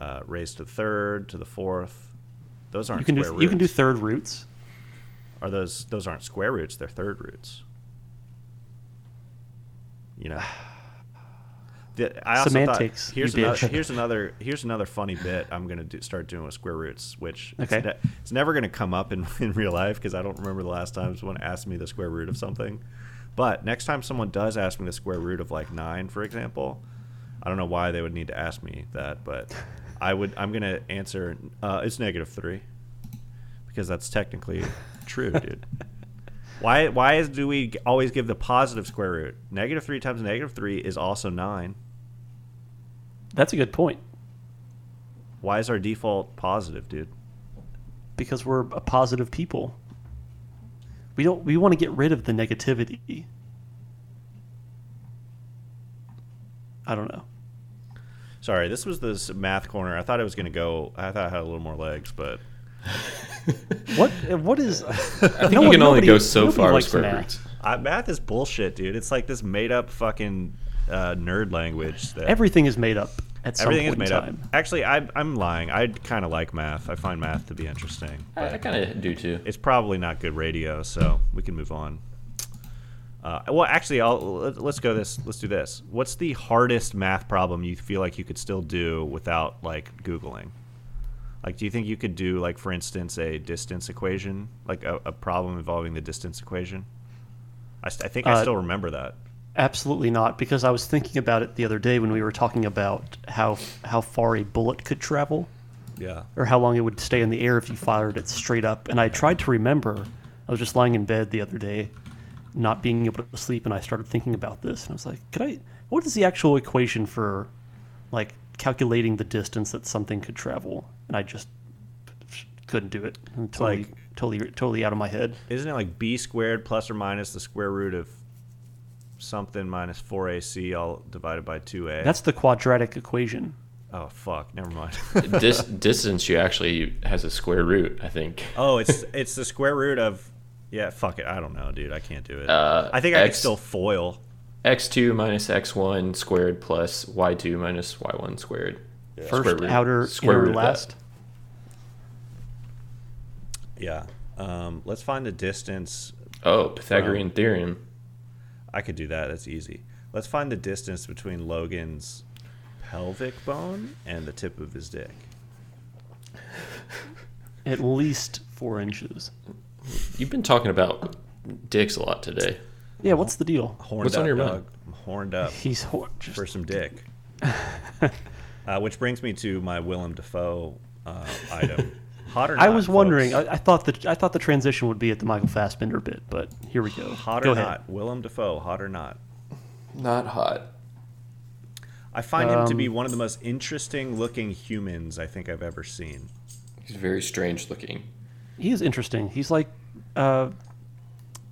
uh, raised to the third, to the fourth, Those aren't You can do square you can do third roots. Are those those aren't square roots? They're third roots. You know. The, I also Semantics, thought here's another, here's another here's another funny bit I'm gonna do, start doing with square roots, which it's Okay. ne- it's, never gonna come up in, *laughs* in real life because I don't remember the last time someone asked me the square root of something. But next time someone does ask me the square root of like nine, for example, I don't know why they would need to ask me that, but I would I'm gonna answer uh, it's negative three because that's technically *laughs* true, dude. Why why is, do we always give the positive square root? Negative three times negative three is also nine. That's a good point Why is our default positive, dude? because we're a positive people. We don't we want to get rid of the negativity. I don't know. Sorry, this was this math corner. I thought it was gonna go. I thought it had a little more legs, but *laughs* What what is *laughs* I think you can only go so far with square roots. uh, math is bullshit, dude. It's like this made up fucking uh, nerd language that Everything is made up at some everything is point made in up. time. Actually, I, I'm lying. I kind of like math. I find math to be interesting. I, I kind of do too. It's probably not good radio, so we can move on. Uh, well, actually, I'll, let- let's go this. Let's do this. What's the hardest math problem you feel like you could still do without like googling? Like, do you think you could do like, for instance, a distance equation, like a, a problem involving the distance equation? I, I think I Uh, still remember that. Absolutely not, because I was thinking about it the other day when we were talking about how how far a bullet could travel, Yeah. or how long it would stay in the air if you fired it straight up. And I tried to remember. I was just lying in bed the other day, not being able to sleep, and I started thinking about this, and I was like, "Could I? What is the actual equation for, like, calculating the distance that something could travel?" And I just couldn't do it. I'm totally, like- totally, totally out of my head. Isn't it like b squared plus or minus the square root of something minus 4ac all divided by 2a? That's the quadratic equation. oh fuck, never mind. Dis- distance you actually has a square root. I think. Oh, it's *laughs* it's the square root of yeah. Fuck it. I don't know, dude. I can't do it. Uh, I think I could still foil. x2 minus x1 squared plus y2 minus y1 squared. First, Square root- outer, square inner, root last. Yeah. Um, let's find the distance. Oh, Pythagorean theorem. I could do that. That's easy. Let's find the distance between Logan's pelvic bone and the tip of his dick. *laughs* At least four inches. You've been talking about dicks a lot today. Yeah, what's the deal? Horned What's up, on your dog. mind? I'm horned up *laughs* He's hor- just, for some dick. *laughs* uh, which brings me to my Willem Dafoe uh, item. *laughs* Hot or not? I was wondering. folks? I, I thought that I thought the transition would be at the Michael Fassbender bit, but here we go. hot or go not? Willem Dafoe, hot or not? Not hot. I find him to Um, be one of the most interesting looking humans I think I've ever seen. He's very strange looking. He is interesting. He's like, uh,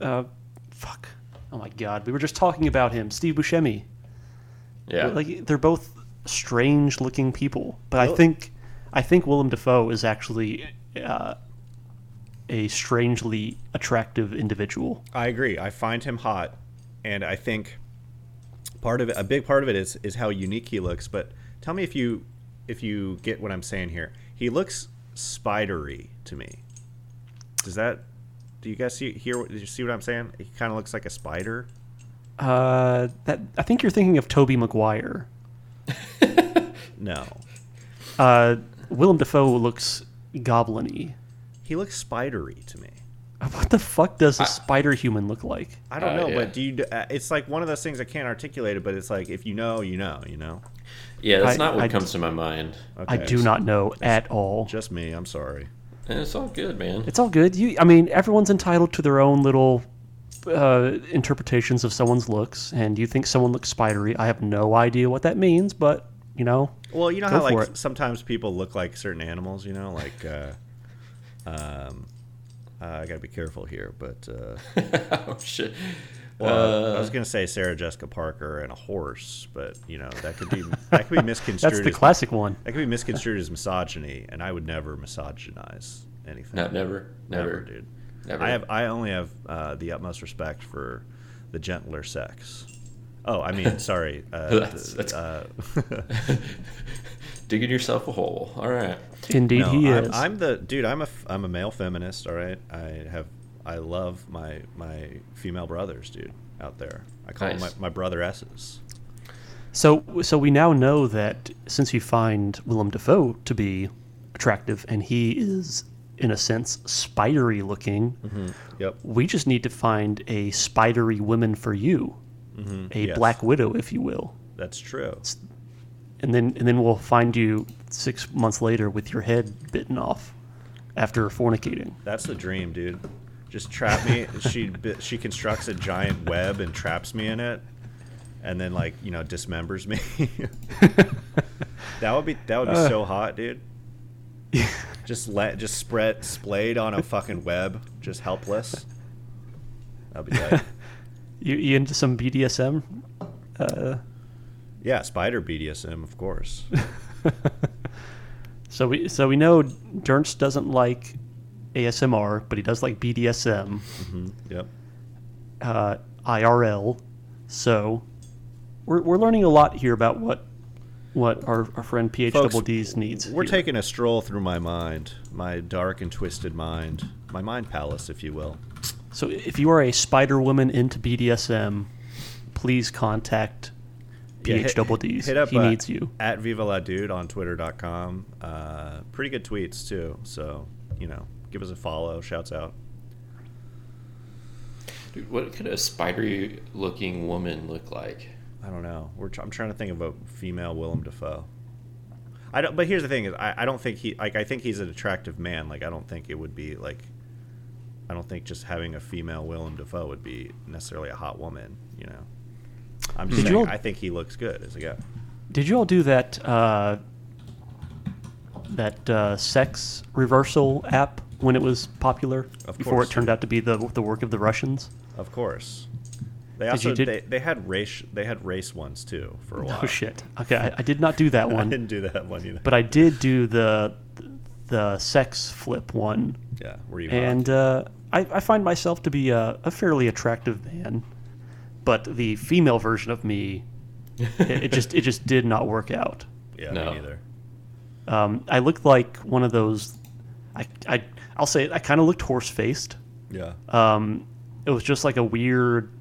uh, fuck. Oh my god, we were just talking about him, Steve Buscemi. Yeah. Like they're both strange-looking people, but I think, I think Willem Dafoe is actually uh, a strangely attractive individual. I agree. I find him hot, and I think part of it, a big part of it, is is how unique he looks. But tell me if you if you get what I'm saying here. He looks spidery to me. Does that? Do you guys see hear? Did you see what I'm saying? He kind of looks like a spider. Uh, that I think you're thinking of Tobey Maguire. *laughs* No, Uh, Willem Dafoe looks goblin-y. he looks spidery to me. *laughs* What the fuck does a spider human look like? I don't Uh, know, yeah. but do you? Uh, it's like one of those things I can't articulate it, but it's like if you know, you know, you know. Yeah, that's I- not what I- comes to my mind. I do so- not know at all. Just me. I'm sorry. And it's all good, man. It's all good. You, I mean, everyone's entitled to their own little uh, interpretations of someone's looks, and you think someone looks spidery. I have no idea what that means, but you know, Well, you know Go how like it. sometimes people look like certain animals. You know, like uh, um, uh, I gotta be careful here, but uh, *laughs* oh shit. Well, Uh, I was gonna say Sarah Jessica Parker and a horse, but you know that could be that could be *laughs* misconstrued. that's the as, classic one. That could be misconstrued as misogyny, and I would never misogynize anything. no, never, never, dude. Never. I have I only have uh, the utmost respect for the gentler sex. Oh, I mean, sorry. *laughs* Uh, That's- that's- uh, *laughs* digging yourself a hole. All right. Indeed, No, he I'm, is. I'm the dude. I'm a f- I'm a male feminist. All right. I have I love my my female brothers, dude, out there. I call Nice. them my, my brother S's. So, so we now know that since you find Willem Dafoe to be attractive, and he is, in a sense, spidery looking, Yep. we just need to find a spidery woman for you, a Mm-hmm. Yes. Black Widow, if you will, That's true. and then and then we'll find you six months later with your head bitten off after fornicating. That's the dream, dude. Just trap me. she she constructs a giant web and traps me in it, and then like you know dismembers me. *laughs* that would be that would be so hot, dude. Yeah. *laughs* just let just spread splayed on a fucking web, just helpless. That'd be tight. *laughs* You, you into some BDSM? Uh, yeah, spider BDSM, of course. so we so we know Durst doesn't like ASMR, but he does like BDSM. hmm Yep. uh, IRL. So we're, we're learning a lot here about what what our, our friend PH Folks, double D's needs. We're here. taking a stroll through my mind, my dark and twisted mind, my mind palace, if you will. So if you are a Spider Woman into BDSM, please contact Yeah, hit- double D's. Hit up he uh, needs you. at Viva La Dude on Twitter.com. Uh, pretty good tweets too. So you know, give us a follow. Shouts out. Dude, what could a spidery looking woman look like? I don't know. We're tr- I'm trying to think of a female Willem Dafoe. I don't. But here's the thing: is I, I don't think he like. I think he's an attractive man. Like I don't think it would be like. I don't think just having a female Willem Dafoe would be necessarily a hot woman. You know. I'm just Did saying. all- I think he looks good as a guy. Did you all do that uh, that uh, sex reversal app when it was popular? Of before course. it turned out to be the the work of the Russians. Of course. They Did also you did- they, they had race they had race ones too for a while. Oh shit! Okay, I, I did not do that one. *laughs* I one. didn't do that one either. but I did do the the sex flip one, yeah, were you and uh, I, I find myself to be a, a fairly attractive man, but the female version of me, it, it just it just did not work out. yeah, No. me neither. Um, I looked like one of those. I, I I'll say it, I kind of looked horse faced. Yeah. Um, it was just like a weird,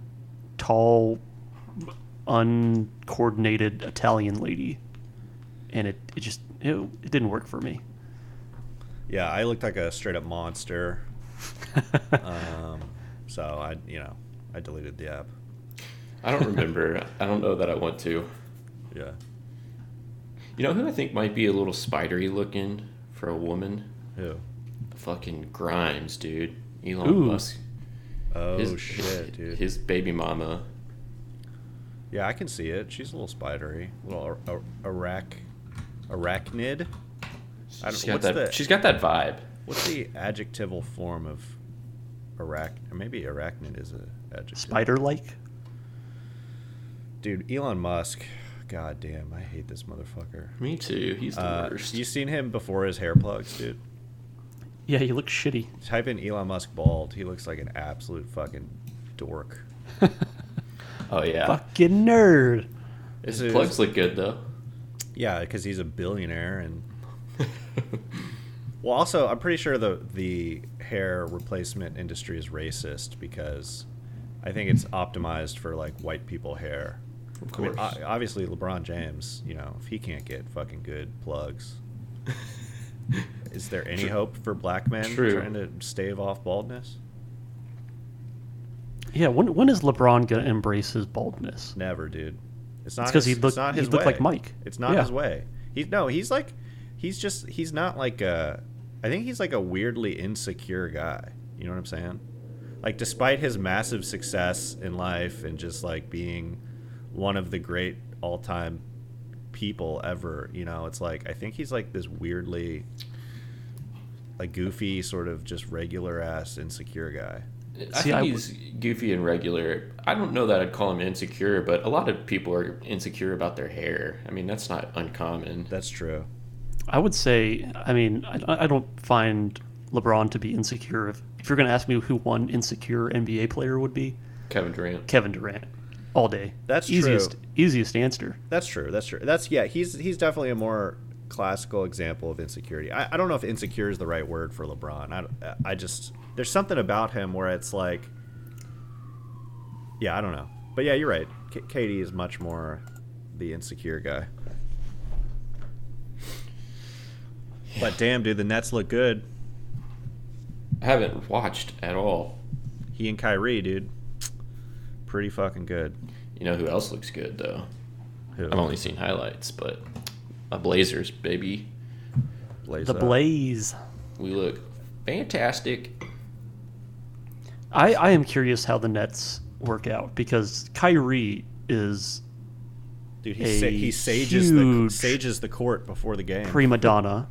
tall, uncoordinated Italian lady, and it, it just it, it didn't work for me. Yeah, I looked like a straight up monster. *laughs* um, so I, you know, I deleted the app. I don't remember. I don't know that I want to. Yeah. You know who I think might be a little spidery looking for a woman? Who? Fucking Grimes, dude. Elon Ooh. Musk. Oh His, shit, *laughs* dude. His baby mama. yeah, I can see it. She's a little spidery, little ar- ar- arac, arachnid. I don't, She's got what's that. the She's got that vibe. what's the adjectival form of arach? Or maybe arachnid is a adjective. Spider like. Dude, Elon Musk. God damn, I hate this motherfucker. Me too. He's the Uh, worst. you seen him before his hair plugs, dude? Yeah, he looks shitty. Type in Elon Musk bald. He looks like an absolute fucking dork. *laughs* oh yeah. Fucking nerd. His This is- plugs look good though. Yeah, because he's a billionaire and. *laughs* Well, also, I'm pretty sure the the hair replacement industry is racist because I think it's optimized for like white people hair. Of I mean, course. obviously, LeBron James, you know, if he can't get fucking good plugs, *laughs* is there any hope for black men True. trying to stave off baldness? Yeah, when when is LeBron gonna embrace his baldness? Never, dude. It's not because he'd look- it's not he'd his way. like Mike. It's not Yeah. his way. He's no, he's like he's just he's not like a I think he's like a weirdly insecure guy. You know what I'm saying? Like despite his massive success in life and just like being one of the great all-time people ever, you know, it's like I think he's like this weirdly like goofy sort of just regular ass insecure guy. I See, think I he's goofy and regular. I don't know that I'd call him insecure, but a lot of people are insecure about their hair. I mean, that's not uncommon. That's true. I would say, I mean, I, I don't find LeBron to be insecure. If, if you're going to ask me who one insecure NBA player would be, Kevin Durant. Kevin Durant, all day. That's easiest true. easiest answer. That's true. That's true. That's yeah. He's he's definitely a more classical example of insecurity. I, I don't know if insecure is the right word for LeBron. I, I just there's something about him where it's like, yeah, I don't know. But yeah, you're right. K- KD is much more the insecure guy. But damn, dude, the Nets look good. I haven't watched at all. He and Kyrie, dude, pretty fucking good. You know who else looks good though? Who? I've only seen highlights, but my Blazers, baby, Blaze The up. Blaze. we look fantastic. I, I am curious how the Nets work out because Kyrie is Dude, he, a sa- he sages the sages the court before the game. prima donna.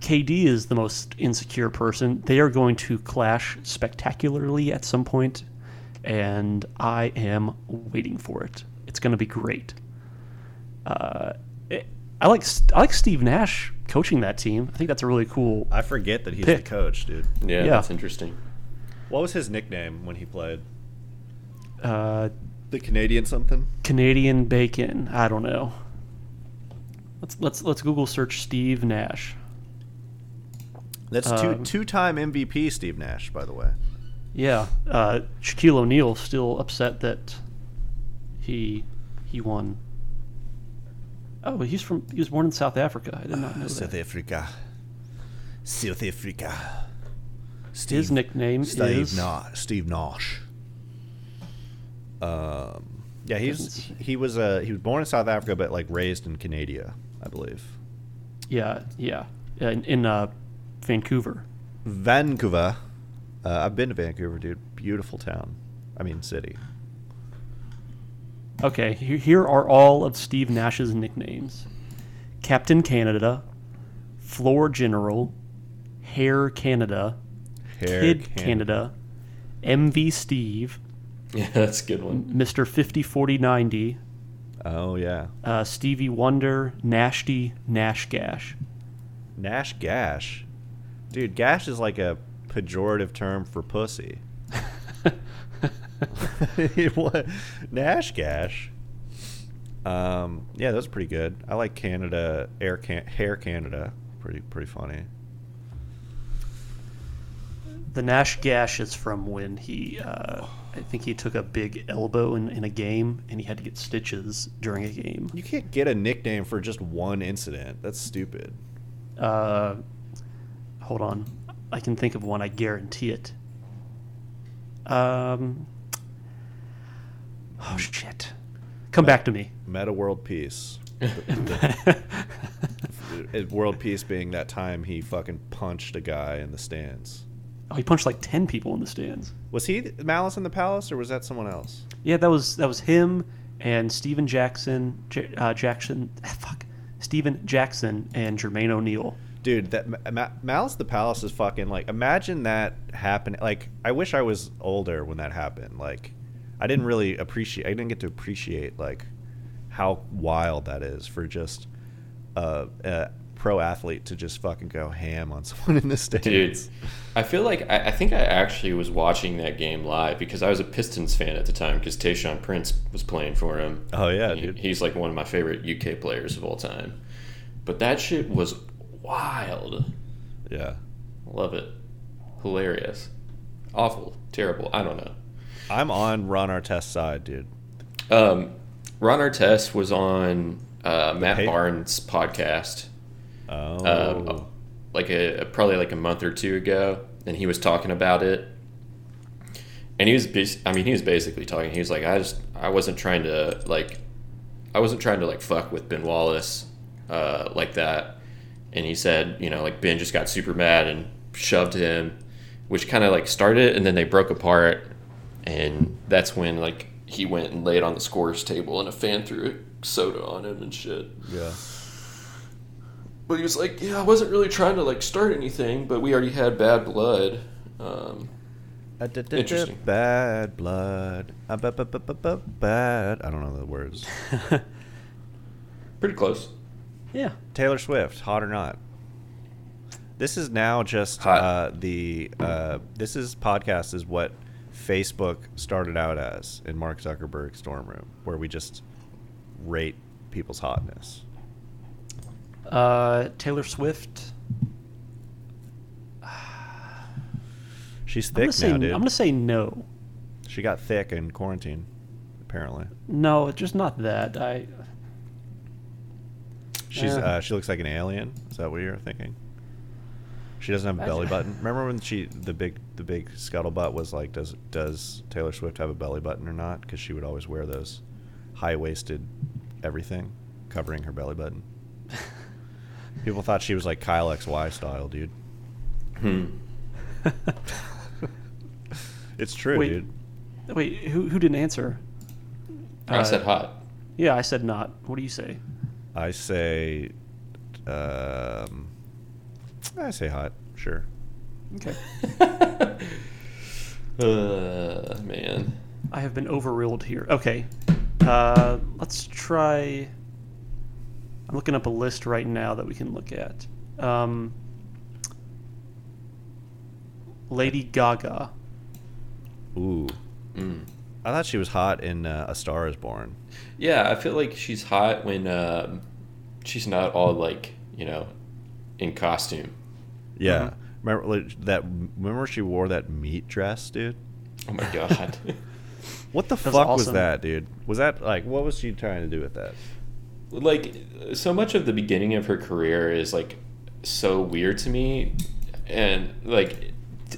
KD is the most insecure person. They are going to clash spectacularly at some point, and I am waiting for it. It's going to be great. Uh, it- I like I like Steve Nash coaching that team. I think that's a really cool. I forget that he's Pick. the coach, dude. Yeah, Yeah. that's interesting. What was his nickname when he played? Uh, The Canadian something? Canadian bacon. I don't know. Let's let's let's Google search Steve Nash. That's two Um, two time MVP Steve Nash, by the way. Yeah, uh, Shaquille O'Neal still upset that he he won. Oh, he's from he was born in South Africa. I did not know that. Africa. South Africa. Steve, His nickname Steve is Na- Steve Nash. Um, yeah, he's he was uh, he was born in South Africa, but like raised in Canada, I believe. yeah yeah in, in uh, Vancouver. Vancouver. Uh, I've been to Vancouver, dude. Beautiful town. I mean, city. Okay, here, here are all of Steve Nash's nicknames: Captain Canada, Floor General, Hair Canada, Hair Kid Can- Canada, MV Steve, *laughs* Yeah, that's a good one. Mr. 50 40 90, Oh yeah, uh, Stevie Wonder, Nashty, Nash Gash. Nash Gash. Dude, gash is like a pejorative term for pussy. *laughs* *laughs* what? Nash Gash. Um, yeah, that's pretty good. I like Canada Air Can- Hair Canada. Pretty pretty funny. The Nash Gash is from when he, uh, I think he took a big elbow in, in a game and he had to get stitches during a game. You can't get a nickname for just one incident. That's stupid. Uh, hold on. I can think of one, I guarantee it. Um, oh, shit. Come back to me. Metta World Peace. *laughs* World Peace being that time he fucking punched a guy in the stands. Oh, he punched like 10 people in the stands. Was he Malice in the Palace or was that someone else? Yeah, that was that was him and Stephen Jackson, J- uh, Jackson, *laughs* fuck, Stephen Jackson and Jermaine O'Neal. Dude, that Ma- Ma- Malice the Palace is fucking like imagine that happening. Like I wish I was older when that happened. Like I didn't really appreciate I didn't get to appreciate like how wild that is for just a, a pro athlete to just fucking go ham on *laughs* someone in the stands. Dude, I feel like I, I think I actually was watching that game live because I was a Pistons fan at the time because Tayshaun Prince was playing for him. Oh yeah, He- dude. He's like one of my favorite UK players of all time. But that shit was wild. Yeah. Love it. Hilarious. Awful. Terrible. I don't know. I'm on Ron Artest's side, dude. Um, Ron Artest was on uh, Matt pa- Barnes' podcast. Oh. um, like a probably like a month or two ago, and he was talking about it. And he was, I mean, he was basically talking. He was like, I just, I wasn't trying to like, I wasn't trying to like fuck with Ben Wallace, uh, like that. And he said, you know, like Ben just got super mad and shoved him, which kind of like started, it, and then they broke apart, and that's when like he went and laid on the scores table, and a fan threw soda on him and shit. yeah. But he was like, yeah, I wasn't really trying to like start anything, but we already had bad blood. Um, Interesting. *laughs* Bad blood. Uh, Bad. I don't know the words. *laughs* pretty close. Yeah. Taylor Swift, hot or not? This is now just uh, the. Uh, this is podcast is what Facebook started out as in Mark Zuckerberg's dorm room, where we just rate people's hotness. Uh, Taylor Swift. *sighs* She's I'm gonna thick say now, dude. I'm gonna say no. She got thick in quarantine, apparently. No, just not that. I She's Yeah. uh, she looks like an alien. Is that what you're thinking? She doesn't have a belly button. *laughs* Remember when she the big the big scuttlebutt was like, does does Taylor Swift have a belly button or not? Because she would always wear those high waisted everything covering her belly button. *laughs* People thought she was like Kyle XY style, dude. Hmm. *laughs* It's true, Wait. dude. wait. Who who didn't answer? I Uh, said hot. Yeah, I said not. What do you say? I say, um, I say hot. Sure. Okay. *laughs* Uh, man. I have been overruled here. Okay. Uh, let's try. I'm looking up a list right now that we can look at. Um, Lady Gaga. Ooh. Mm. I thought she was hot in uh, A Star Is Born. Yeah, I feel like she's hot when um, she's not all like you know in costume. Yeah. Remember like, that? Remember she wore that meat dress, dude. Oh my *laughs* god. What the That was fuck was awesome. that, dude? Was that like what was she trying to do with that? like so much of the beginning of her career is like so weird to me and like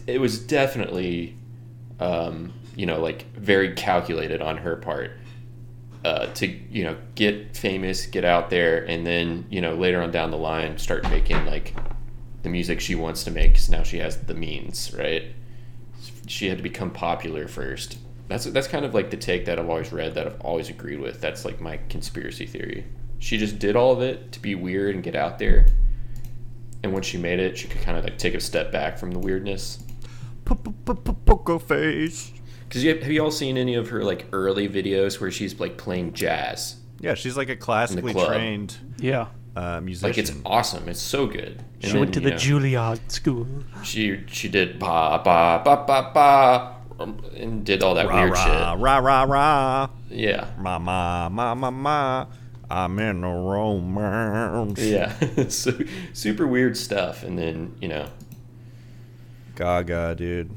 it was definitely um you know like very calculated on her part uh to you know get famous get out there and then you know later on down the line start making like the music she wants to make because now she has the means right she had to become popular first that's that's kind of like the take that I've always read that I've always agreed with. That's like my conspiracy theory. She just did all of it to be weird and get out there. And when she made it, she could kind of like take a step back from the weirdness. Poker face. Because you, have you all seen any of her like early videos where she's like playing jazz? Yeah, she's like a classically trained Yeah. uh, musician. Like it's awesome. It's so good. And She went to the know, Juilliard school. She she did ba ba ba ba ba um, and did all that rah weird rah shit. rah rah rah. Yeah. Ma ma ma ma ma. I'm in a romance. Yeah. *laughs* so, super weird stuff. And then you know Gaga, dude.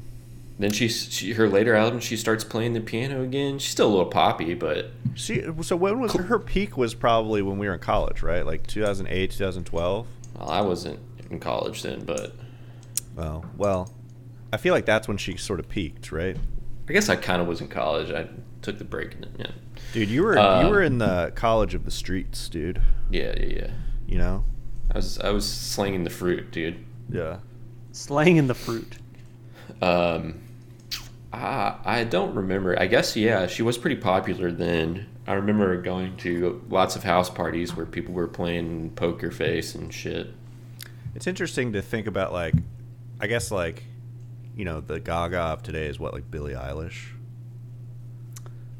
Then she, she her later album she starts playing the piano again. She's still a little poppy, but She so when was her peak? Was probably when we were in college, right? Like 2008, 2012. well, I wasn't in college then. But Oh well, I feel like that's when she sort of peaked, right? I guess I kind of was in college. I took the break and then, yeah, Dude, you were Um, you were in the college of the streets, dude. yeah, yeah, yeah. You know? I was I was slinging the fruit, dude. Yeah. Slang in the fruit. Um, I I don't remember. I guess yeah, she was pretty popular then. I remember going to lots of house parties where people were playing poker face and shit. It's interesting to think about like, I guess like, you know, the Gaga of today is what like Billie Eilish.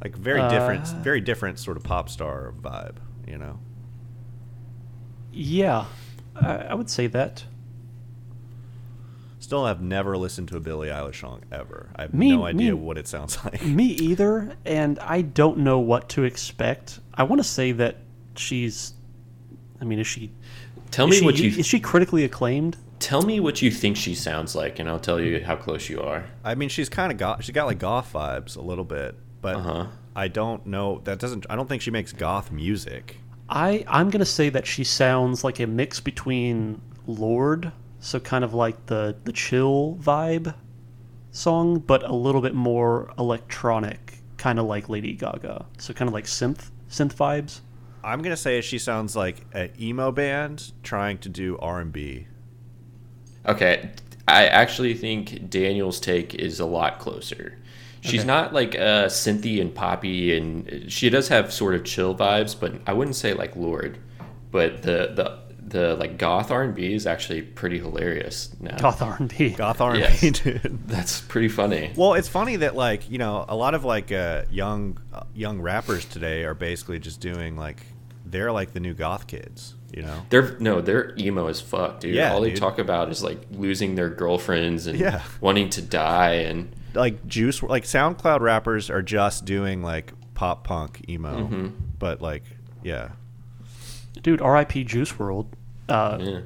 Like very different, Uh. very different sort of pop star vibe. You know. Yeah, I, I would say that. Still I've never listened to a Billie Eilish song ever. I have Me- no idea me- what it sounds *laughs* like. Me either, and I don't know what to expect. I want to say that she's. I mean, is she? Tell is me she, what you is she critically acclaimed? tell me what you think she sounds like, and I'll tell you how close you are. I mean, she's kind of got she's got like goth vibes a little bit, but Uh-huh. I don't know. That doesn't. I don't think she makes goth music. I I'm gonna say that she sounds like a mix between Lorde, so kind of like the the chill vibe song, but a little bit more electronic, kind of like Lady Gaga. So kind of like synth synth vibes. I'm gonna say she sounds like an emo band trying to do R and B. Okay, I actually think Daniel's take is a lot closer. She's Okay. not like uh, synthy and poppy, and she does have sort of chill vibes, but I wouldn't say like Lorde. But the the the like goth R and B is actually pretty hilarious. Now Goth R&B. *laughs* Goth R and Yes. B, *laughs* dude. that's pretty funny. Well, it's funny that like you know a lot of like uh, young uh, young rappers today are basically just doing like they're like the new goth kids. You know. They're no, they're emo as fuck, dude. Yeah, All they dude. talk about is like losing their girlfriends and Yeah. wanting to die, and like juice like SoundCloud rappers are just doing like pop punk emo, Mm-hmm. but like yeah, Dude, R.I.P. Juice WRLD. Uh, Yeah.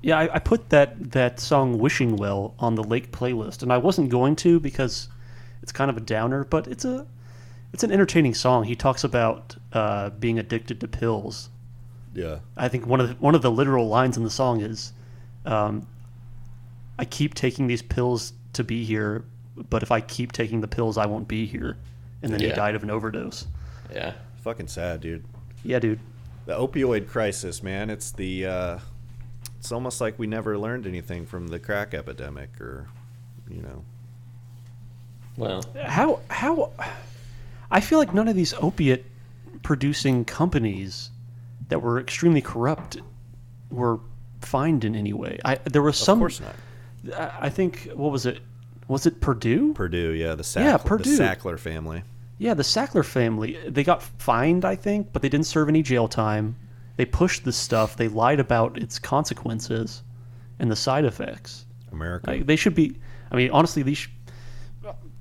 Yeah, I, I put that that song "Wishing Well" on the Lake playlist, and I wasn't going to because it's kind of a downer, but it's a it's an entertaining song. He talks about uh, being addicted to pills. Yeah. I think one of the, one of the literal lines in the song is, um, "I keep taking these pills to be here, but if I keep taking the pills, I won't be here." And then he died of an overdose. Yeah. Fucking sad, dude. Yeah, dude. The opioid crisis, man. It's the. Uh, it's almost like we never learned anything from the crack epidemic, or, you know. Well, how how I feel like none of these opiate producing companies that were extremely corrupt were fined in any way. I there was some of course not. I I think what was it? Was it Purdue? Purdue, yeah, the Sackler, Yeah, Purdue. the Sackler family. Yeah, the Sackler family. They got fined, I think, but they didn't serve any jail time. They pushed this stuff. They lied about its consequences and the side effects. America. Like, they should be. I mean, honestly, they should.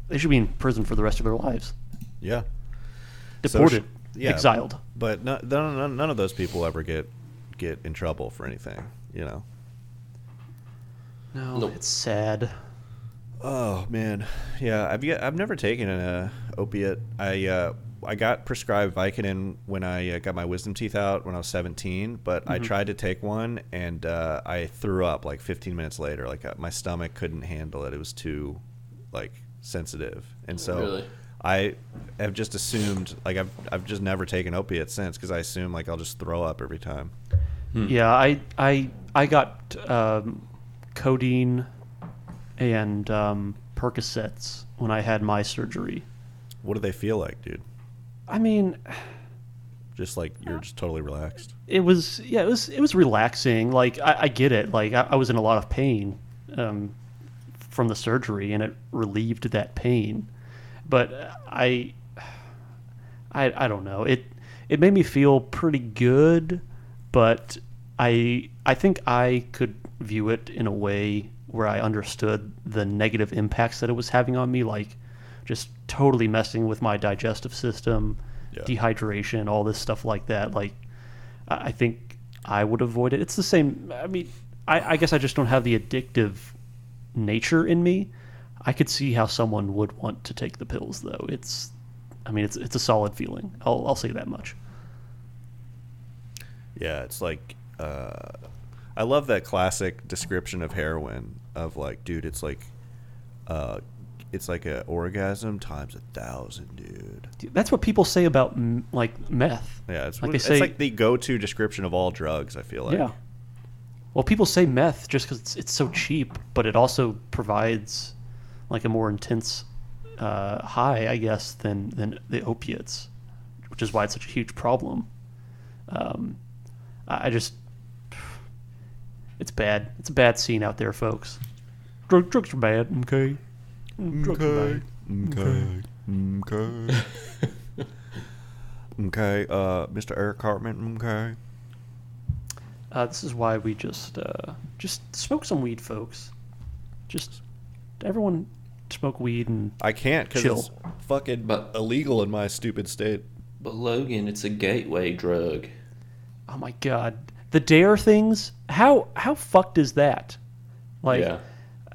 They should be in prison for the rest of their lives. yeah. So Deported, sh- yeah. exiled. But no, none, none, none of those people ever get get in trouble for anything, you know. No, Nope. it's sad. Oh man, yeah. I've yet, I've never taken an uh, opiate. I uh, I got prescribed Vicodin when I uh, got my wisdom teeth out when I was 17, but I tried to take one and uh, I threw up like 15 minutes later. Like uh, my stomach couldn't handle it. It was too like sensitive, and so Really? I have just assumed like I've I've just never taken opiates since because I assume like I'll just throw up every time. Yeah, I I I got um, codeine and um, Percocets when I had my surgery. What do they feel like, dude? I mean, Just like you're just totally relaxed. it was yeah, it was it was relaxing. Like I, I get it. Like I, I was in a lot of pain um, from the surgery, and it relieved that pain. But I, I I don't know. It it made me feel pretty good, but I I think I could view it in a way where I understood the negative impacts that it was having on me, like just totally messing with my digestive system, Yeah. dehydration, all this stuff like that. Like I think I would avoid it. It's the same. I mean, I, I guess I just don't have the addictive nature in me. I could see how someone would want to take the pills, though. It's, I mean, it's it's a solid feeling. I'll I'll say that much. Yeah, it's like uh, I love that classic description of heroin of like, dude, it's like uh, it's like an orgasm times a thousand, dude. That's what people say about m- like meth. Yeah, it's Like what- they it's say- like the go-to description of all drugs. I feel like. yeah. Well, people say meth just because it's, it's so cheap, but it also provides like a more intense uh, high, I guess, than than the opiates, which is why it's such a huge problem. Um, I just, it's bad. It's a bad scene out there, folks. Drug, drugs are bad. Okay. Drugs are bad. Okay. Okay. okay. Uh, Mr. Eric Cartman. Okay. Uh, this is why we just uh, just smoke some weed, folks. Just everyone smoke weed and I can't because it's fucking But- illegal in my stupid state. but Logan, it's a gateway drug. oh my god, the dare things. How how fucked is that? Like, yeah.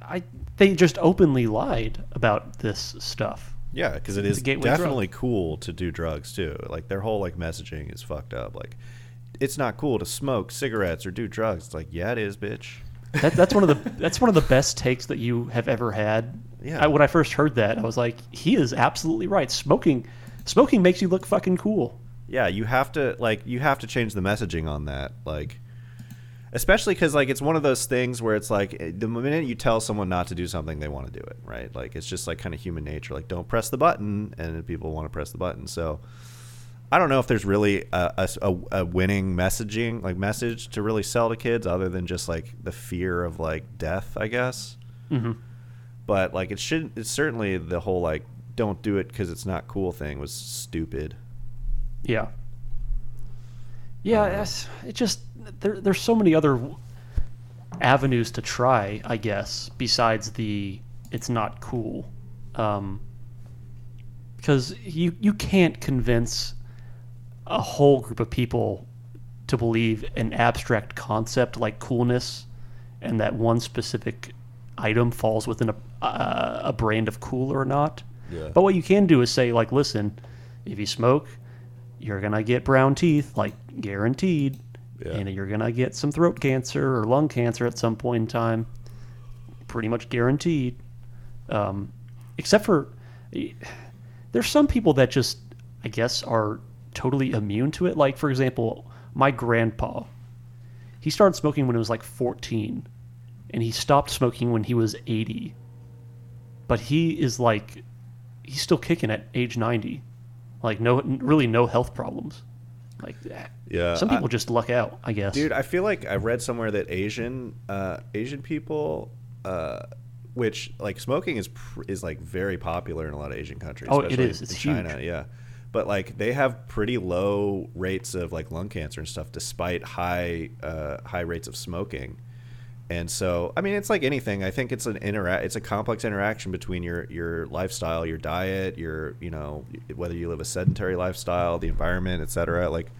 I they just openly lied about this stuff. Yeah, because It's is gateway drug. definitely cool to do drugs too. Like their whole like messaging is fucked up. Like it's not cool to smoke cigarettes or do drugs. It's like yeah, it is, bitch. That, that's one of the that's one of the best takes that you have ever had. Yeah. I, when I first heard that, I was like, he is absolutely right. Smoking, smoking makes you look fucking cool. Yeah, you have to like you have to change the messaging on that. Like especially because like it's one of those things where it's like eh, the minute you tell someone not to do something, they want to do it, right? Like it's just like kind of human nature. Like don't press the button, and people want to press the button. So. I don't know if there's really a, a, a winning messaging like message to really sell to kids other than just like the fear of like death, I guess. hmm But like it should, it's certainly the whole like don't do it because it's not cool thing was stupid. Yeah. Yeah, it's, it just there. There's so many other avenues to try, I guess, besides the it's not cool, um, because you you can't convince a whole group of people to believe an abstract concept like coolness and that one specific item falls within a, uh, a brand of cool or not. Yeah. But what you can do is say, like, listen, if you smoke, you're going to get brown teeth, like, guaranteed. Yeah. And you're going to get some throat cancer or lung cancer at some point in time. Pretty much guaranteed. Um, except for, there's some people that just, I guess, are totally immune to it. Like, for example, my grandpa, he started smoking when he was like 14, and he stopped smoking when he was 80. But he is like, he's still kicking at age 90. Like, no, really no health problems. Like, Yeah, some I- people just luck out, I guess. Dude, I feel like I read somewhere that Asian uh, Asian people, uh, which like smoking is pr- is like very popular in a lot of Asian countries. Oh, it especially is. It's in China, huge. yeah. But like they have pretty low rates of like lung cancer and stuff, despite high uh, high rates of smoking. And so, I mean, it's like anything. I think it's an intera- It's a complex interaction between your your lifestyle, your diet, your you know whether you live a sedentary lifestyle, the environment, etc. Like,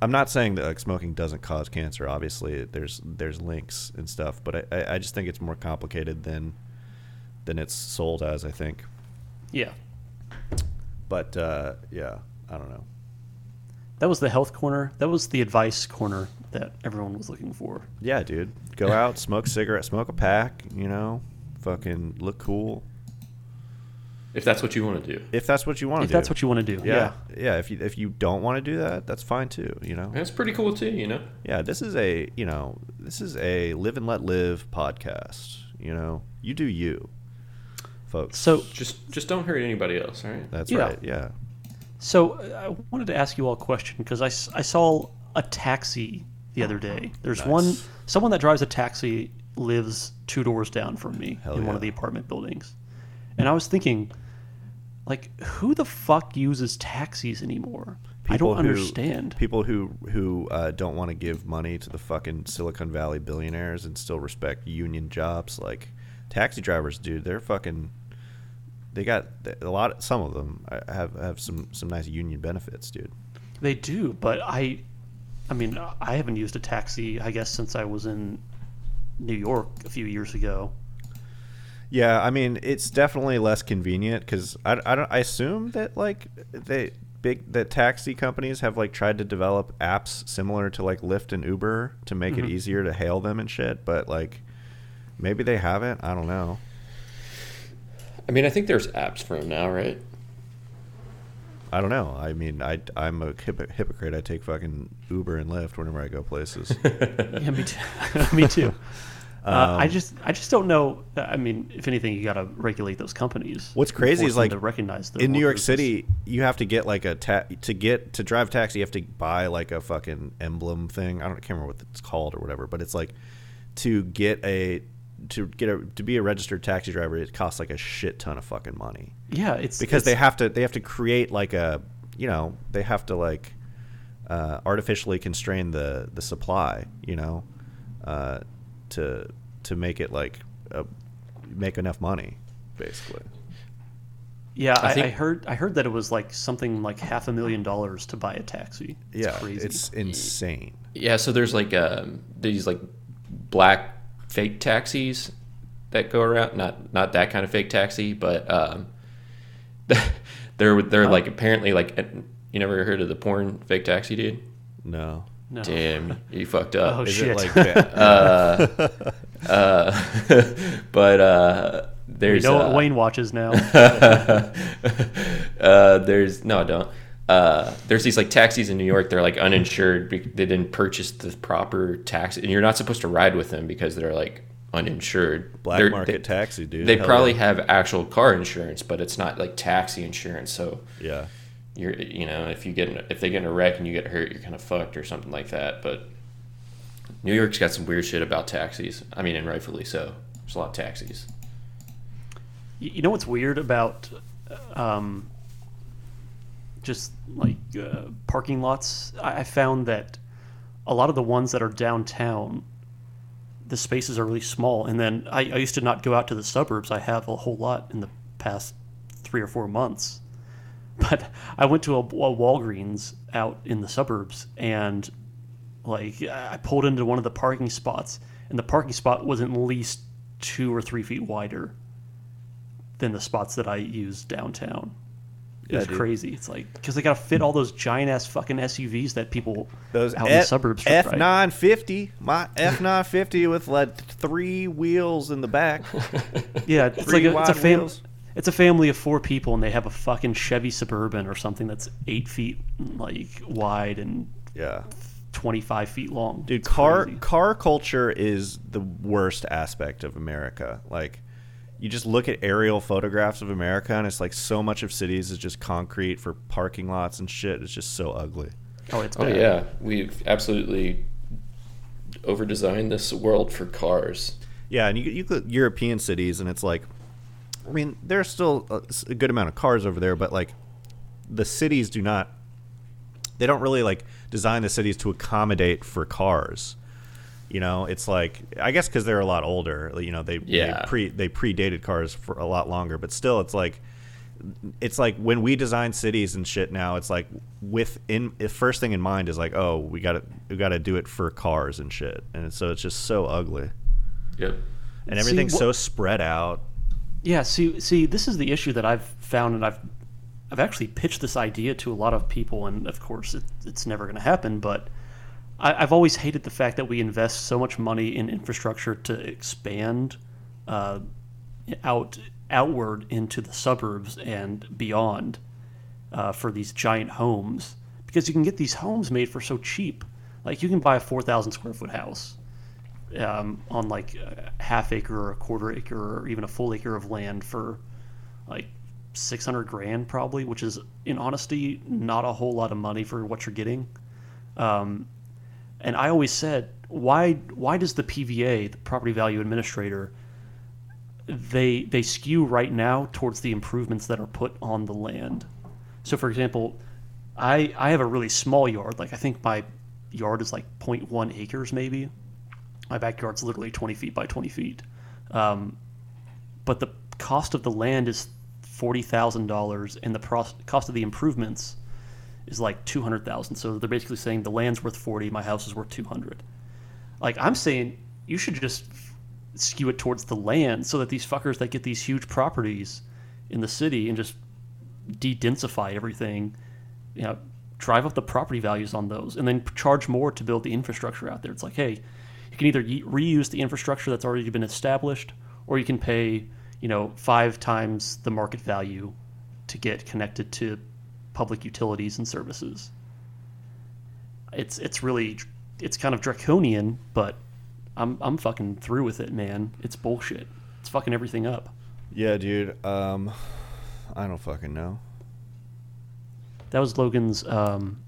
I'm not saying that like smoking doesn't cause cancer. Obviously, there's there's links and stuff, but I, I, I just think it's more complicated than than it's sold as. I think, yeah. but uh, yeah, I don't know. That was the health corner. That was the advice corner that everyone was looking for. Yeah, dude, go out, smoke a cigarette, smoke a pack. You know, fucking look cool If that's what you want to do. if that's what you want to If do. that's what you want to do, yeah, yeah. yeah. If you if you don't want to do that, that's fine too. You know. That's pretty cool too, you know? Yeah, this is a you know this is a live and let live podcast. You know, you do you, folks. So, Just just don't hurt anybody else, all right? that's Yeah. right. Yeah. so uh, I wanted to ask you all a question because I, s- I saw a taxi the other day. There's Nice. one someone that drives a taxi lives two doors down from me Hell in one of the apartment buildings, and I was thinking, like, who the fuck uses taxis anymore? I don't who- understand. people who who uh, don't want to give money to the fucking Silicon Valley billionaires and still respect union jobs. Like taxi drivers, dude, they're fucking. They got a lot. Some of them have have some some nice union benefits, dude. They do, but I, I mean, I haven't used a taxi, I guess, since I was in New York a few years ago. Yeah, I mean it's definitely less convenient because I, I don't I assume that like they big that taxi companies have like tried to develop apps similar to like Lyft and Uber to make it mm-hmm. easier to hail them and shit, but like maybe they haven't. I don't know. I mean, I think there's apps for them now, right? I don't know. I mean, I I'm a hypo- hypocrite. I take fucking Uber and Lyft whenever I go places. *laughs* Yeah, me too. *laughs* me too. *laughs* Uh, I just, I just don't know. I mean, if anything, you got to regulate those companies. What's crazy is like to recognize in New York. City, you have to get like a ta- to get to drive taxi. You have to buy like a fucking emblem thing. I don't can't remember what it's called or whatever, but it's like to get a to get a to be a registered taxi driver. It costs like a shit ton of fucking money Yeah, it's because they have to they have to create like a you know they have to like uh, artificially constrain the the supply. You know, uh, to to make it like uh, make enough money, basically. Yeah, I I, think- I heard, I heard that it was like something like half a million dollars to buy a taxi. It's yeah, crazy. it's insane. Yeah, so there's like um, these like black fake taxis that go around. Not not that kind of fake taxi, but um, *laughs* they're they're like apparently like you never heard of the porn fake taxi dude? No. no. Damn, you *laughs* fucked up. Oh, Is shit. it like *laughs* that? Uh, but uh, we know uh, what Wayne watches now. uh, there's no, I don't. Uh, there's these like taxis in New York. They're like uninsured. They didn't purchase the proper taxi, and you're not supposed to ride with them because they're like uninsured. Black They're- market They, taxi, dude. they Hell probably yeah. have actual car insurance, but it's not like taxi insurance. So Yeah. you're, you know, if you get in, if they get in a wreck and you get hurt, you're kind of fucked or something like that. But New York's got some weird shit about taxis. I mean, and rightfully so. There's a lot of taxis. You know what's weird about um, just like uh, parking lots? I, I found that a lot of the ones that are downtown, the spaces are really small. And then I, I used to not go out to the suburbs. I have a whole lot in the past three or four months. *laughs* but I went to a, a Walgreens out in the suburbs, and like I pulled into one of the parking spots, and the parking spot was at least two or three feet wider than the spots that I use downtown. It was dude. crazy. It's like because they got to fit all those giant ass fucking SUVs that people Those out in the suburbs. F nine fifty. my F nine fifty with like three wheels in the back. *laughs* Yeah, it's Three like a, it's a wide fam- It's a family of four people, and they have a fucking Chevy Suburban or something that's eight feet like wide and Yeah, twenty five feet long. dude, It's car crazy. car culture is the worst aspect of America. Like, you just look at aerial photographs of America, and it's like so much of cities is just concrete for parking lots and shit. It's just so ugly. Oh, it's Oh yeah, we've absolutely over-designed this world for cars. Yeah, and you you look at European cities, and it's like, I mean, there's still a, a good amount of cars over there, but like, the cities do not. They don't really like design the cities to accommodate for cars. You know, it's like I guess because they're a lot older. You know, they Yeah. they pre they predated cars for a lot longer, but still, it's like it's like when we design cities and shit now it's like within the first thing in mind is like oh we got to we got to do it for cars and shit and so it's just so ugly Yep. and See, everything's so spread out Yeah, see, see, this is the issue that I've found, and I've, I've actually pitched this idea to a lot of people, and of course, it, it's never going to happen. But I, I've always hated the fact that we invest so much money in infrastructure to expand uh, out outward into the suburbs and beyond uh, for these giant homes, because you can get these homes made for so cheap. Like you can buy a four thousand square foot house um, on like a half acre or a quarter acre or even a full acre of land for like 600 grand probably which is in honesty not a whole lot of money for what you're getting um, and i always said why why does the pva the property value administrator they they skew right now towards the improvements that are put on the land? So for example i i have a really small yard. Like i think my yard is like 0.1 acres maybe. My backyard's literally 20 feet by 20 feet. Um, but the cost of the land is $40,000 and the pros- cost of the improvements is like 200,000. So they're basically saying the land's worth 40, my house is worth 200. Like I'm saying you should just skew it towards the land so that these fuckers that get these huge properties in the city and just de-densify everything, you know, drive up the property values on those and then charge more to build the infrastructure out there. It's like, hey, you can either reuse the infrastructure that's already been established or you can pay, you know, five times the market value to get connected to public utilities and services. It's it's really it's kind of draconian, but I'm I'm fucking through with it, man. It's bullshit. It's fucking everything up. yeah dude um i don't fucking know That was Logan's um,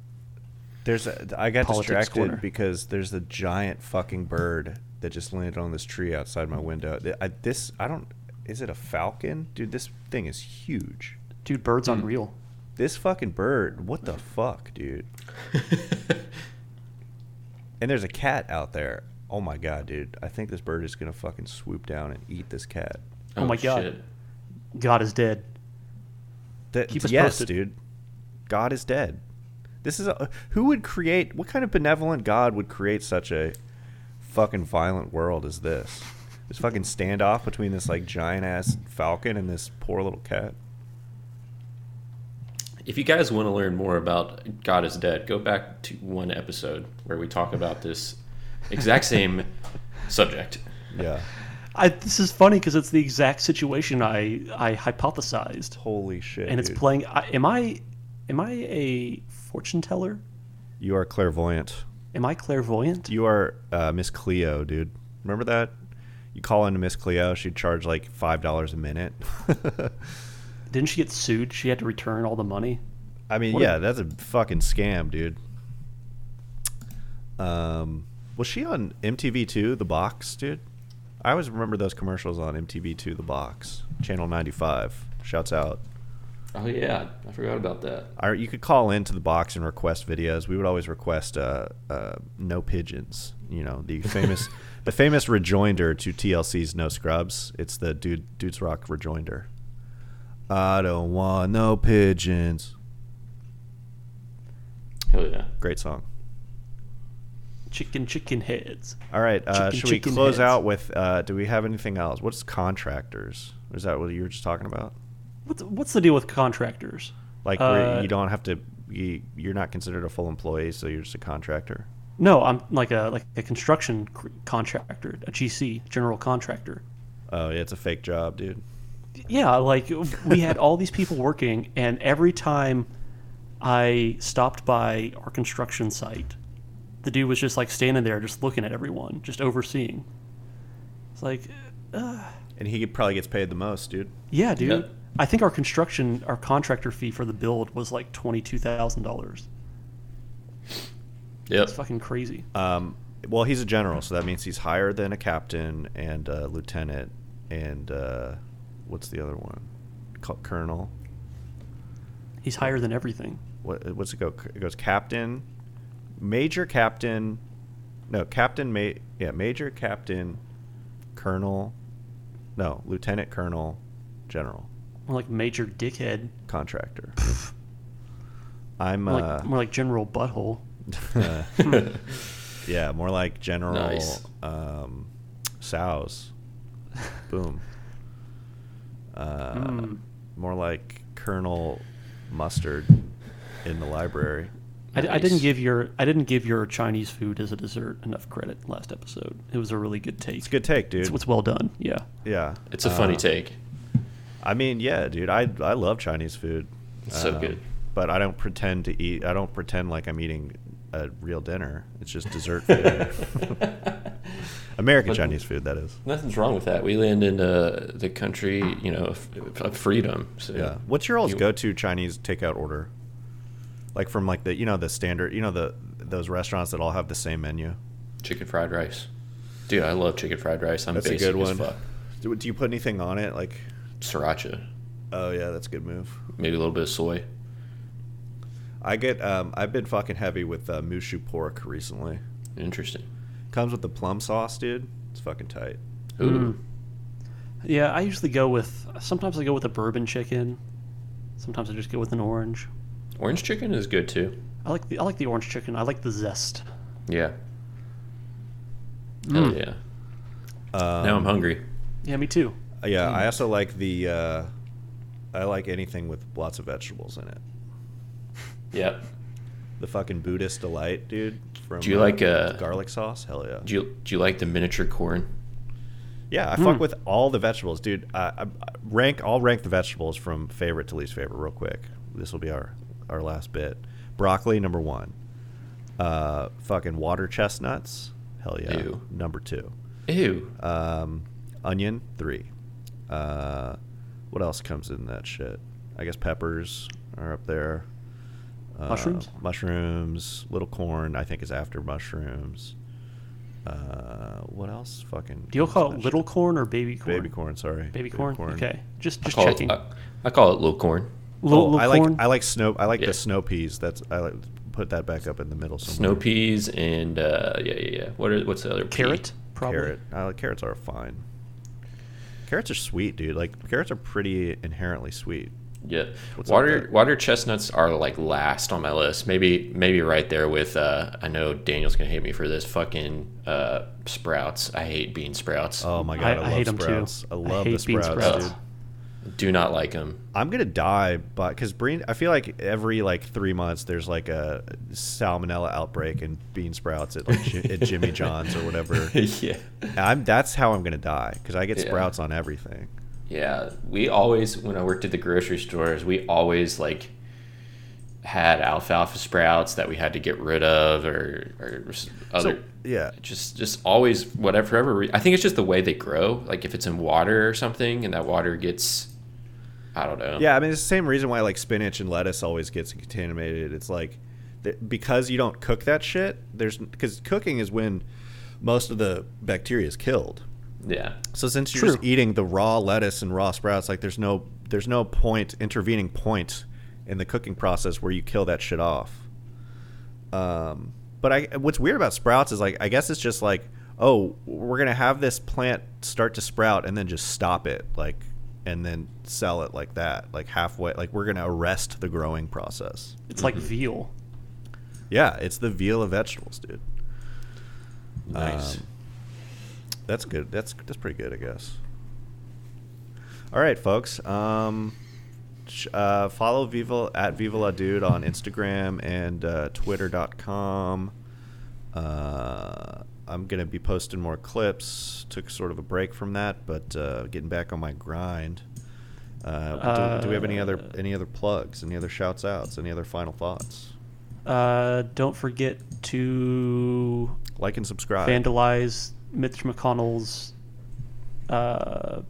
there's a, i got distracted corner. because there's a giant fucking bird that just landed on this tree outside my window I, this i don't is it a falcon dude this thing is huge dude. Birds unreal. This fucking bird what the fuck dude *laughs* and there's a cat out there oh my god dude i think this bird is gonna fucking swoop down and eat this cat Oh my God. shit. God is dead. That, Keep us yes, posted. dude. God is dead. This is a, who would create what kind of benevolent God would create such a fucking violent world as this? This fucking standoff between this like giant ass falcon and this poor little cat. If you guys want to learn more about God is Dead, go back to one episode where we talk about this exact same *laughs* subject. Yeah. I, this is funny because it's the exact situation I I hypothesized, Holy shit. and it's dude. playing. I, am I am I a fortune teller? You are clairvoyant. Am I clairvoyant? You are uh, Miss Cleo, dude. Remember that? You call into Miss Cleo, she'd charge like five dollars a minute. *laughs* Didn't she get sued? She had to return all the money. I mean, What a- yeah, that's a fucking scam, dude. Um, was she on MTV2, The Box, dude? I always remember those commercials on MTV2, The Box, Channel 95. Shouts out. Oh yeah, I forgot about that. I, you could call into the box and request videos. We would always request uh, uh, no pigeons. You know the famous, *laughs* the famous rejoinder to TLC's No Scrubs. It's the dude dudes rock rejoinder. I don't want no pigeons. Hell yeah. Great song. Chicken, chicken heads. All right, uh, Chicken, should we close heads. out with? Uh, do we have anything else? What's contractors? Is that what you were just talking about? What's what's the deal with contractors? Like where Uh, you don't have to, you, you're not considered a full employee, so you're just a contractor. No, I'm like a like a construction contractor, a GC, general contractor. Oh yeah, it's a fake job, dude. Yeah, like we had all these people working, and every time I stopped by our construction site, the dude was just like standing there, just looking at everyone, just overseeing. It's like, And he probably gets paid the most, dude. yeah, dude. Yeah. I think our construction, our contractor fee for the build was like twenty two thousand dollars. Yeah, It's fucking crazy. Um, well, he's a general, so that means he's higher than a captain and a lieutenant and uh, what's the other one? Col- He's higher than everything. What, what's it go? It goes captain, major captain, no captain, ma- yeah, major captain, colonel, no lieutenant colonel, general, More like major dickhead. contractor. *laughs* I'm More uh, like, more like general butthole. *laughs* *laughs* yeah, more like general Nice. um, Tso's. Boom. Uh, Mm. More like Colonel Mustard in the library. I, I didn't give your I didn't give your Chinese food as a dessert enough credit last episode. It was a really good take. It's a good take, dude. It's, it's well done. Yeah. yeah, It's a funny Uh, take. I mean, yeah, dude. I I love Chinese food. It's so Um, good. But I don't pretend to eat. I don't pretend like I'm eating a real dinner. It's just dessert dinner. *laughs* American But- Chinese food, that is. Nothing's wrong with that. We land in uh, the country, you know, of, of freedom. So Yeah. What's your all's you- go-to Chinese takeout order? Like from like the you know the standard you know the those restaurants that all have the same menu. Chicken fried rice. Dude, I love chicken fried rice. I'm That's a good as one. fuck. Do, do you put anything on it? Like, Sriracha. oh yeah, that's a good move. Maybe a little bit of soy. I get um I've been fucking heavy with uh, moo shu pork recently. Interesting. Comes with the plum sauce, dude. It's fucking tight. Ooh. Mm. Yeah, I usually go with sometimes I go with a bourbon chicken. Sometimes I just go with an orange. Orange chicken is good too. I like the I like the orange chicken. I like the zest. Yeah. Hell Mm. yeah. Um, now I'm hungry. Yeah, me too. Yeah, I also like the. Uh, I like anything with lots of vegetables in it. Yep. The fucking Buddhist delight, dude. From Do you like, uh, garlic sauce? Hell yeah. Do you do you like the miniature corn? Yeah, I fuck with all the vegetables, dude. I, I, I rank. I'll rank the vegetables from favorite to least favorite real quick. This will be our our last bit. Broccoli number one. Uh, fucking water chestnuts. Hell yeah. Ew. Number two. Ew. Um, onion three. Uh, what else comes in that shit? I guess peppers are up there. Uh, Mushrooms? Mushrooms. Little corn. I think is after mushrooms. Uh, what else? Fucking. Do you call it little shit? corn or baby corn? Baby corn. Sorry. Baby corn. Okay, just I just call checking. it, I, I call it little corn. little, Oh, little I like. I like snow. I like Yeah. the snow peas. That's I like put that back up in the middle. Snow peas and uh, yeah, yeah, yeah. What are what's the other pea? carrot. Probably. Carrot. I like carrots are fine. Carrots are sweet, dude. Like carrots are pretty inherently sweet. Yeah, What's water water chestnuts are like last on my list. Maybe maybe right there with. Uh, I know Daniel's gonna hate me for this. Fucking uh, sprouts. I hate bean sprouts. Oh my god, I- I, I love hate 'em too. sprouts. I I love the hate bean sprouts, sprouts. dude. Do not like them. I'm gonna die, but because bean, I feel like every like three months there's like a salmonella outbreak and bean sprouts at like at Jimmy *laughs* John's or whatever. *laughs* yeah, I'm that's how I'm gonna die because I get Yeah. sprouts on everything. Yeah. We always when I worked at the grocery stores, we always like had alfalfa sprouts that we had to get rid of or or other. So yeah, just just always whatever i think it's just the way they grow like if it's in water or something and that water gets i don't know Yeah, I mean it's the same reason why like spinach and lettuce always gets contaminated. It's like th- because you don't cook that shit. There's because cooking is when most of the bacteria is killed. Yeah So since you're True. just eating the raw lettuce and raw sprouts, like there's no there's no point intervening point in the cooking process where you kill that shit off. Um, but I what's weird about sprouts is like I guess it's just like oh we're gonna have this plant start to sprout and then just stop it like and then sell it like that, like halfway. Like we're gonna arrest the growing process. It's like veal. Yeah, it's the veal of vegetables, dude. Nice. Um, That's good. That's that's pretty good, I guess. All right, folks. Um, uh, follow Viva at Viva La Dude on Instagram and uh, Twitter.com. Uh, I'm gonna be posting more clips. Took sort of a break from that, but uh, getting back on my grind. Uh, do, do we have any other any other plugs? Any other shouts outs? Any other final thoughts? Uh, don't forget to Like and subscribe. vandalize Mitch McConnell's uh,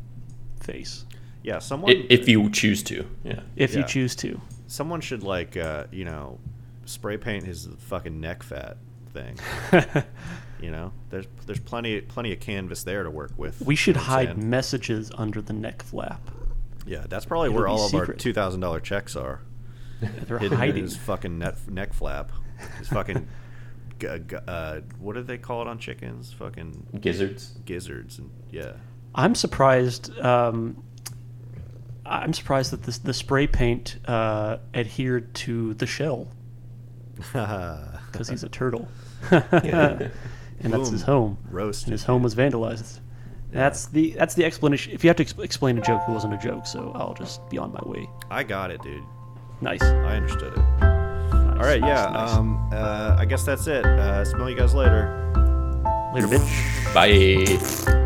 face yeah, someone. I- if you choose to, yeah. if you choose to. Someone should like uh, you know spray paint his fucking neck fat thing. *laughs* you know, there's there's plenty plenty of canvas there to work with. we should you know hide saying? messages under the neck flap. Yeah, that's probably It'll where be all of our two thousand dollar checks are. *laughs* They're hidden in hiding. his fucking neck neck flap. His fucking. *laughs* g- g- uh, what do they call it on chickens? Fucking Gizzards. gizzards and yeah. I'm surprised. Um, I'm surprised that this, the spray paint uh, adhered to the shell *laughs* because he's a turtle, *laughs* and that's his home. Roasted, And his home was vandalized. That's the that's the explanation. If you have to exp- explain a joke, it wasn't a joke, so I'll just be on my way. I got it, dude. Nice. I understood it. All right, yeah. Um, uh, I guess that's it. Uh, smell you guys later. Later, bitch. Bye.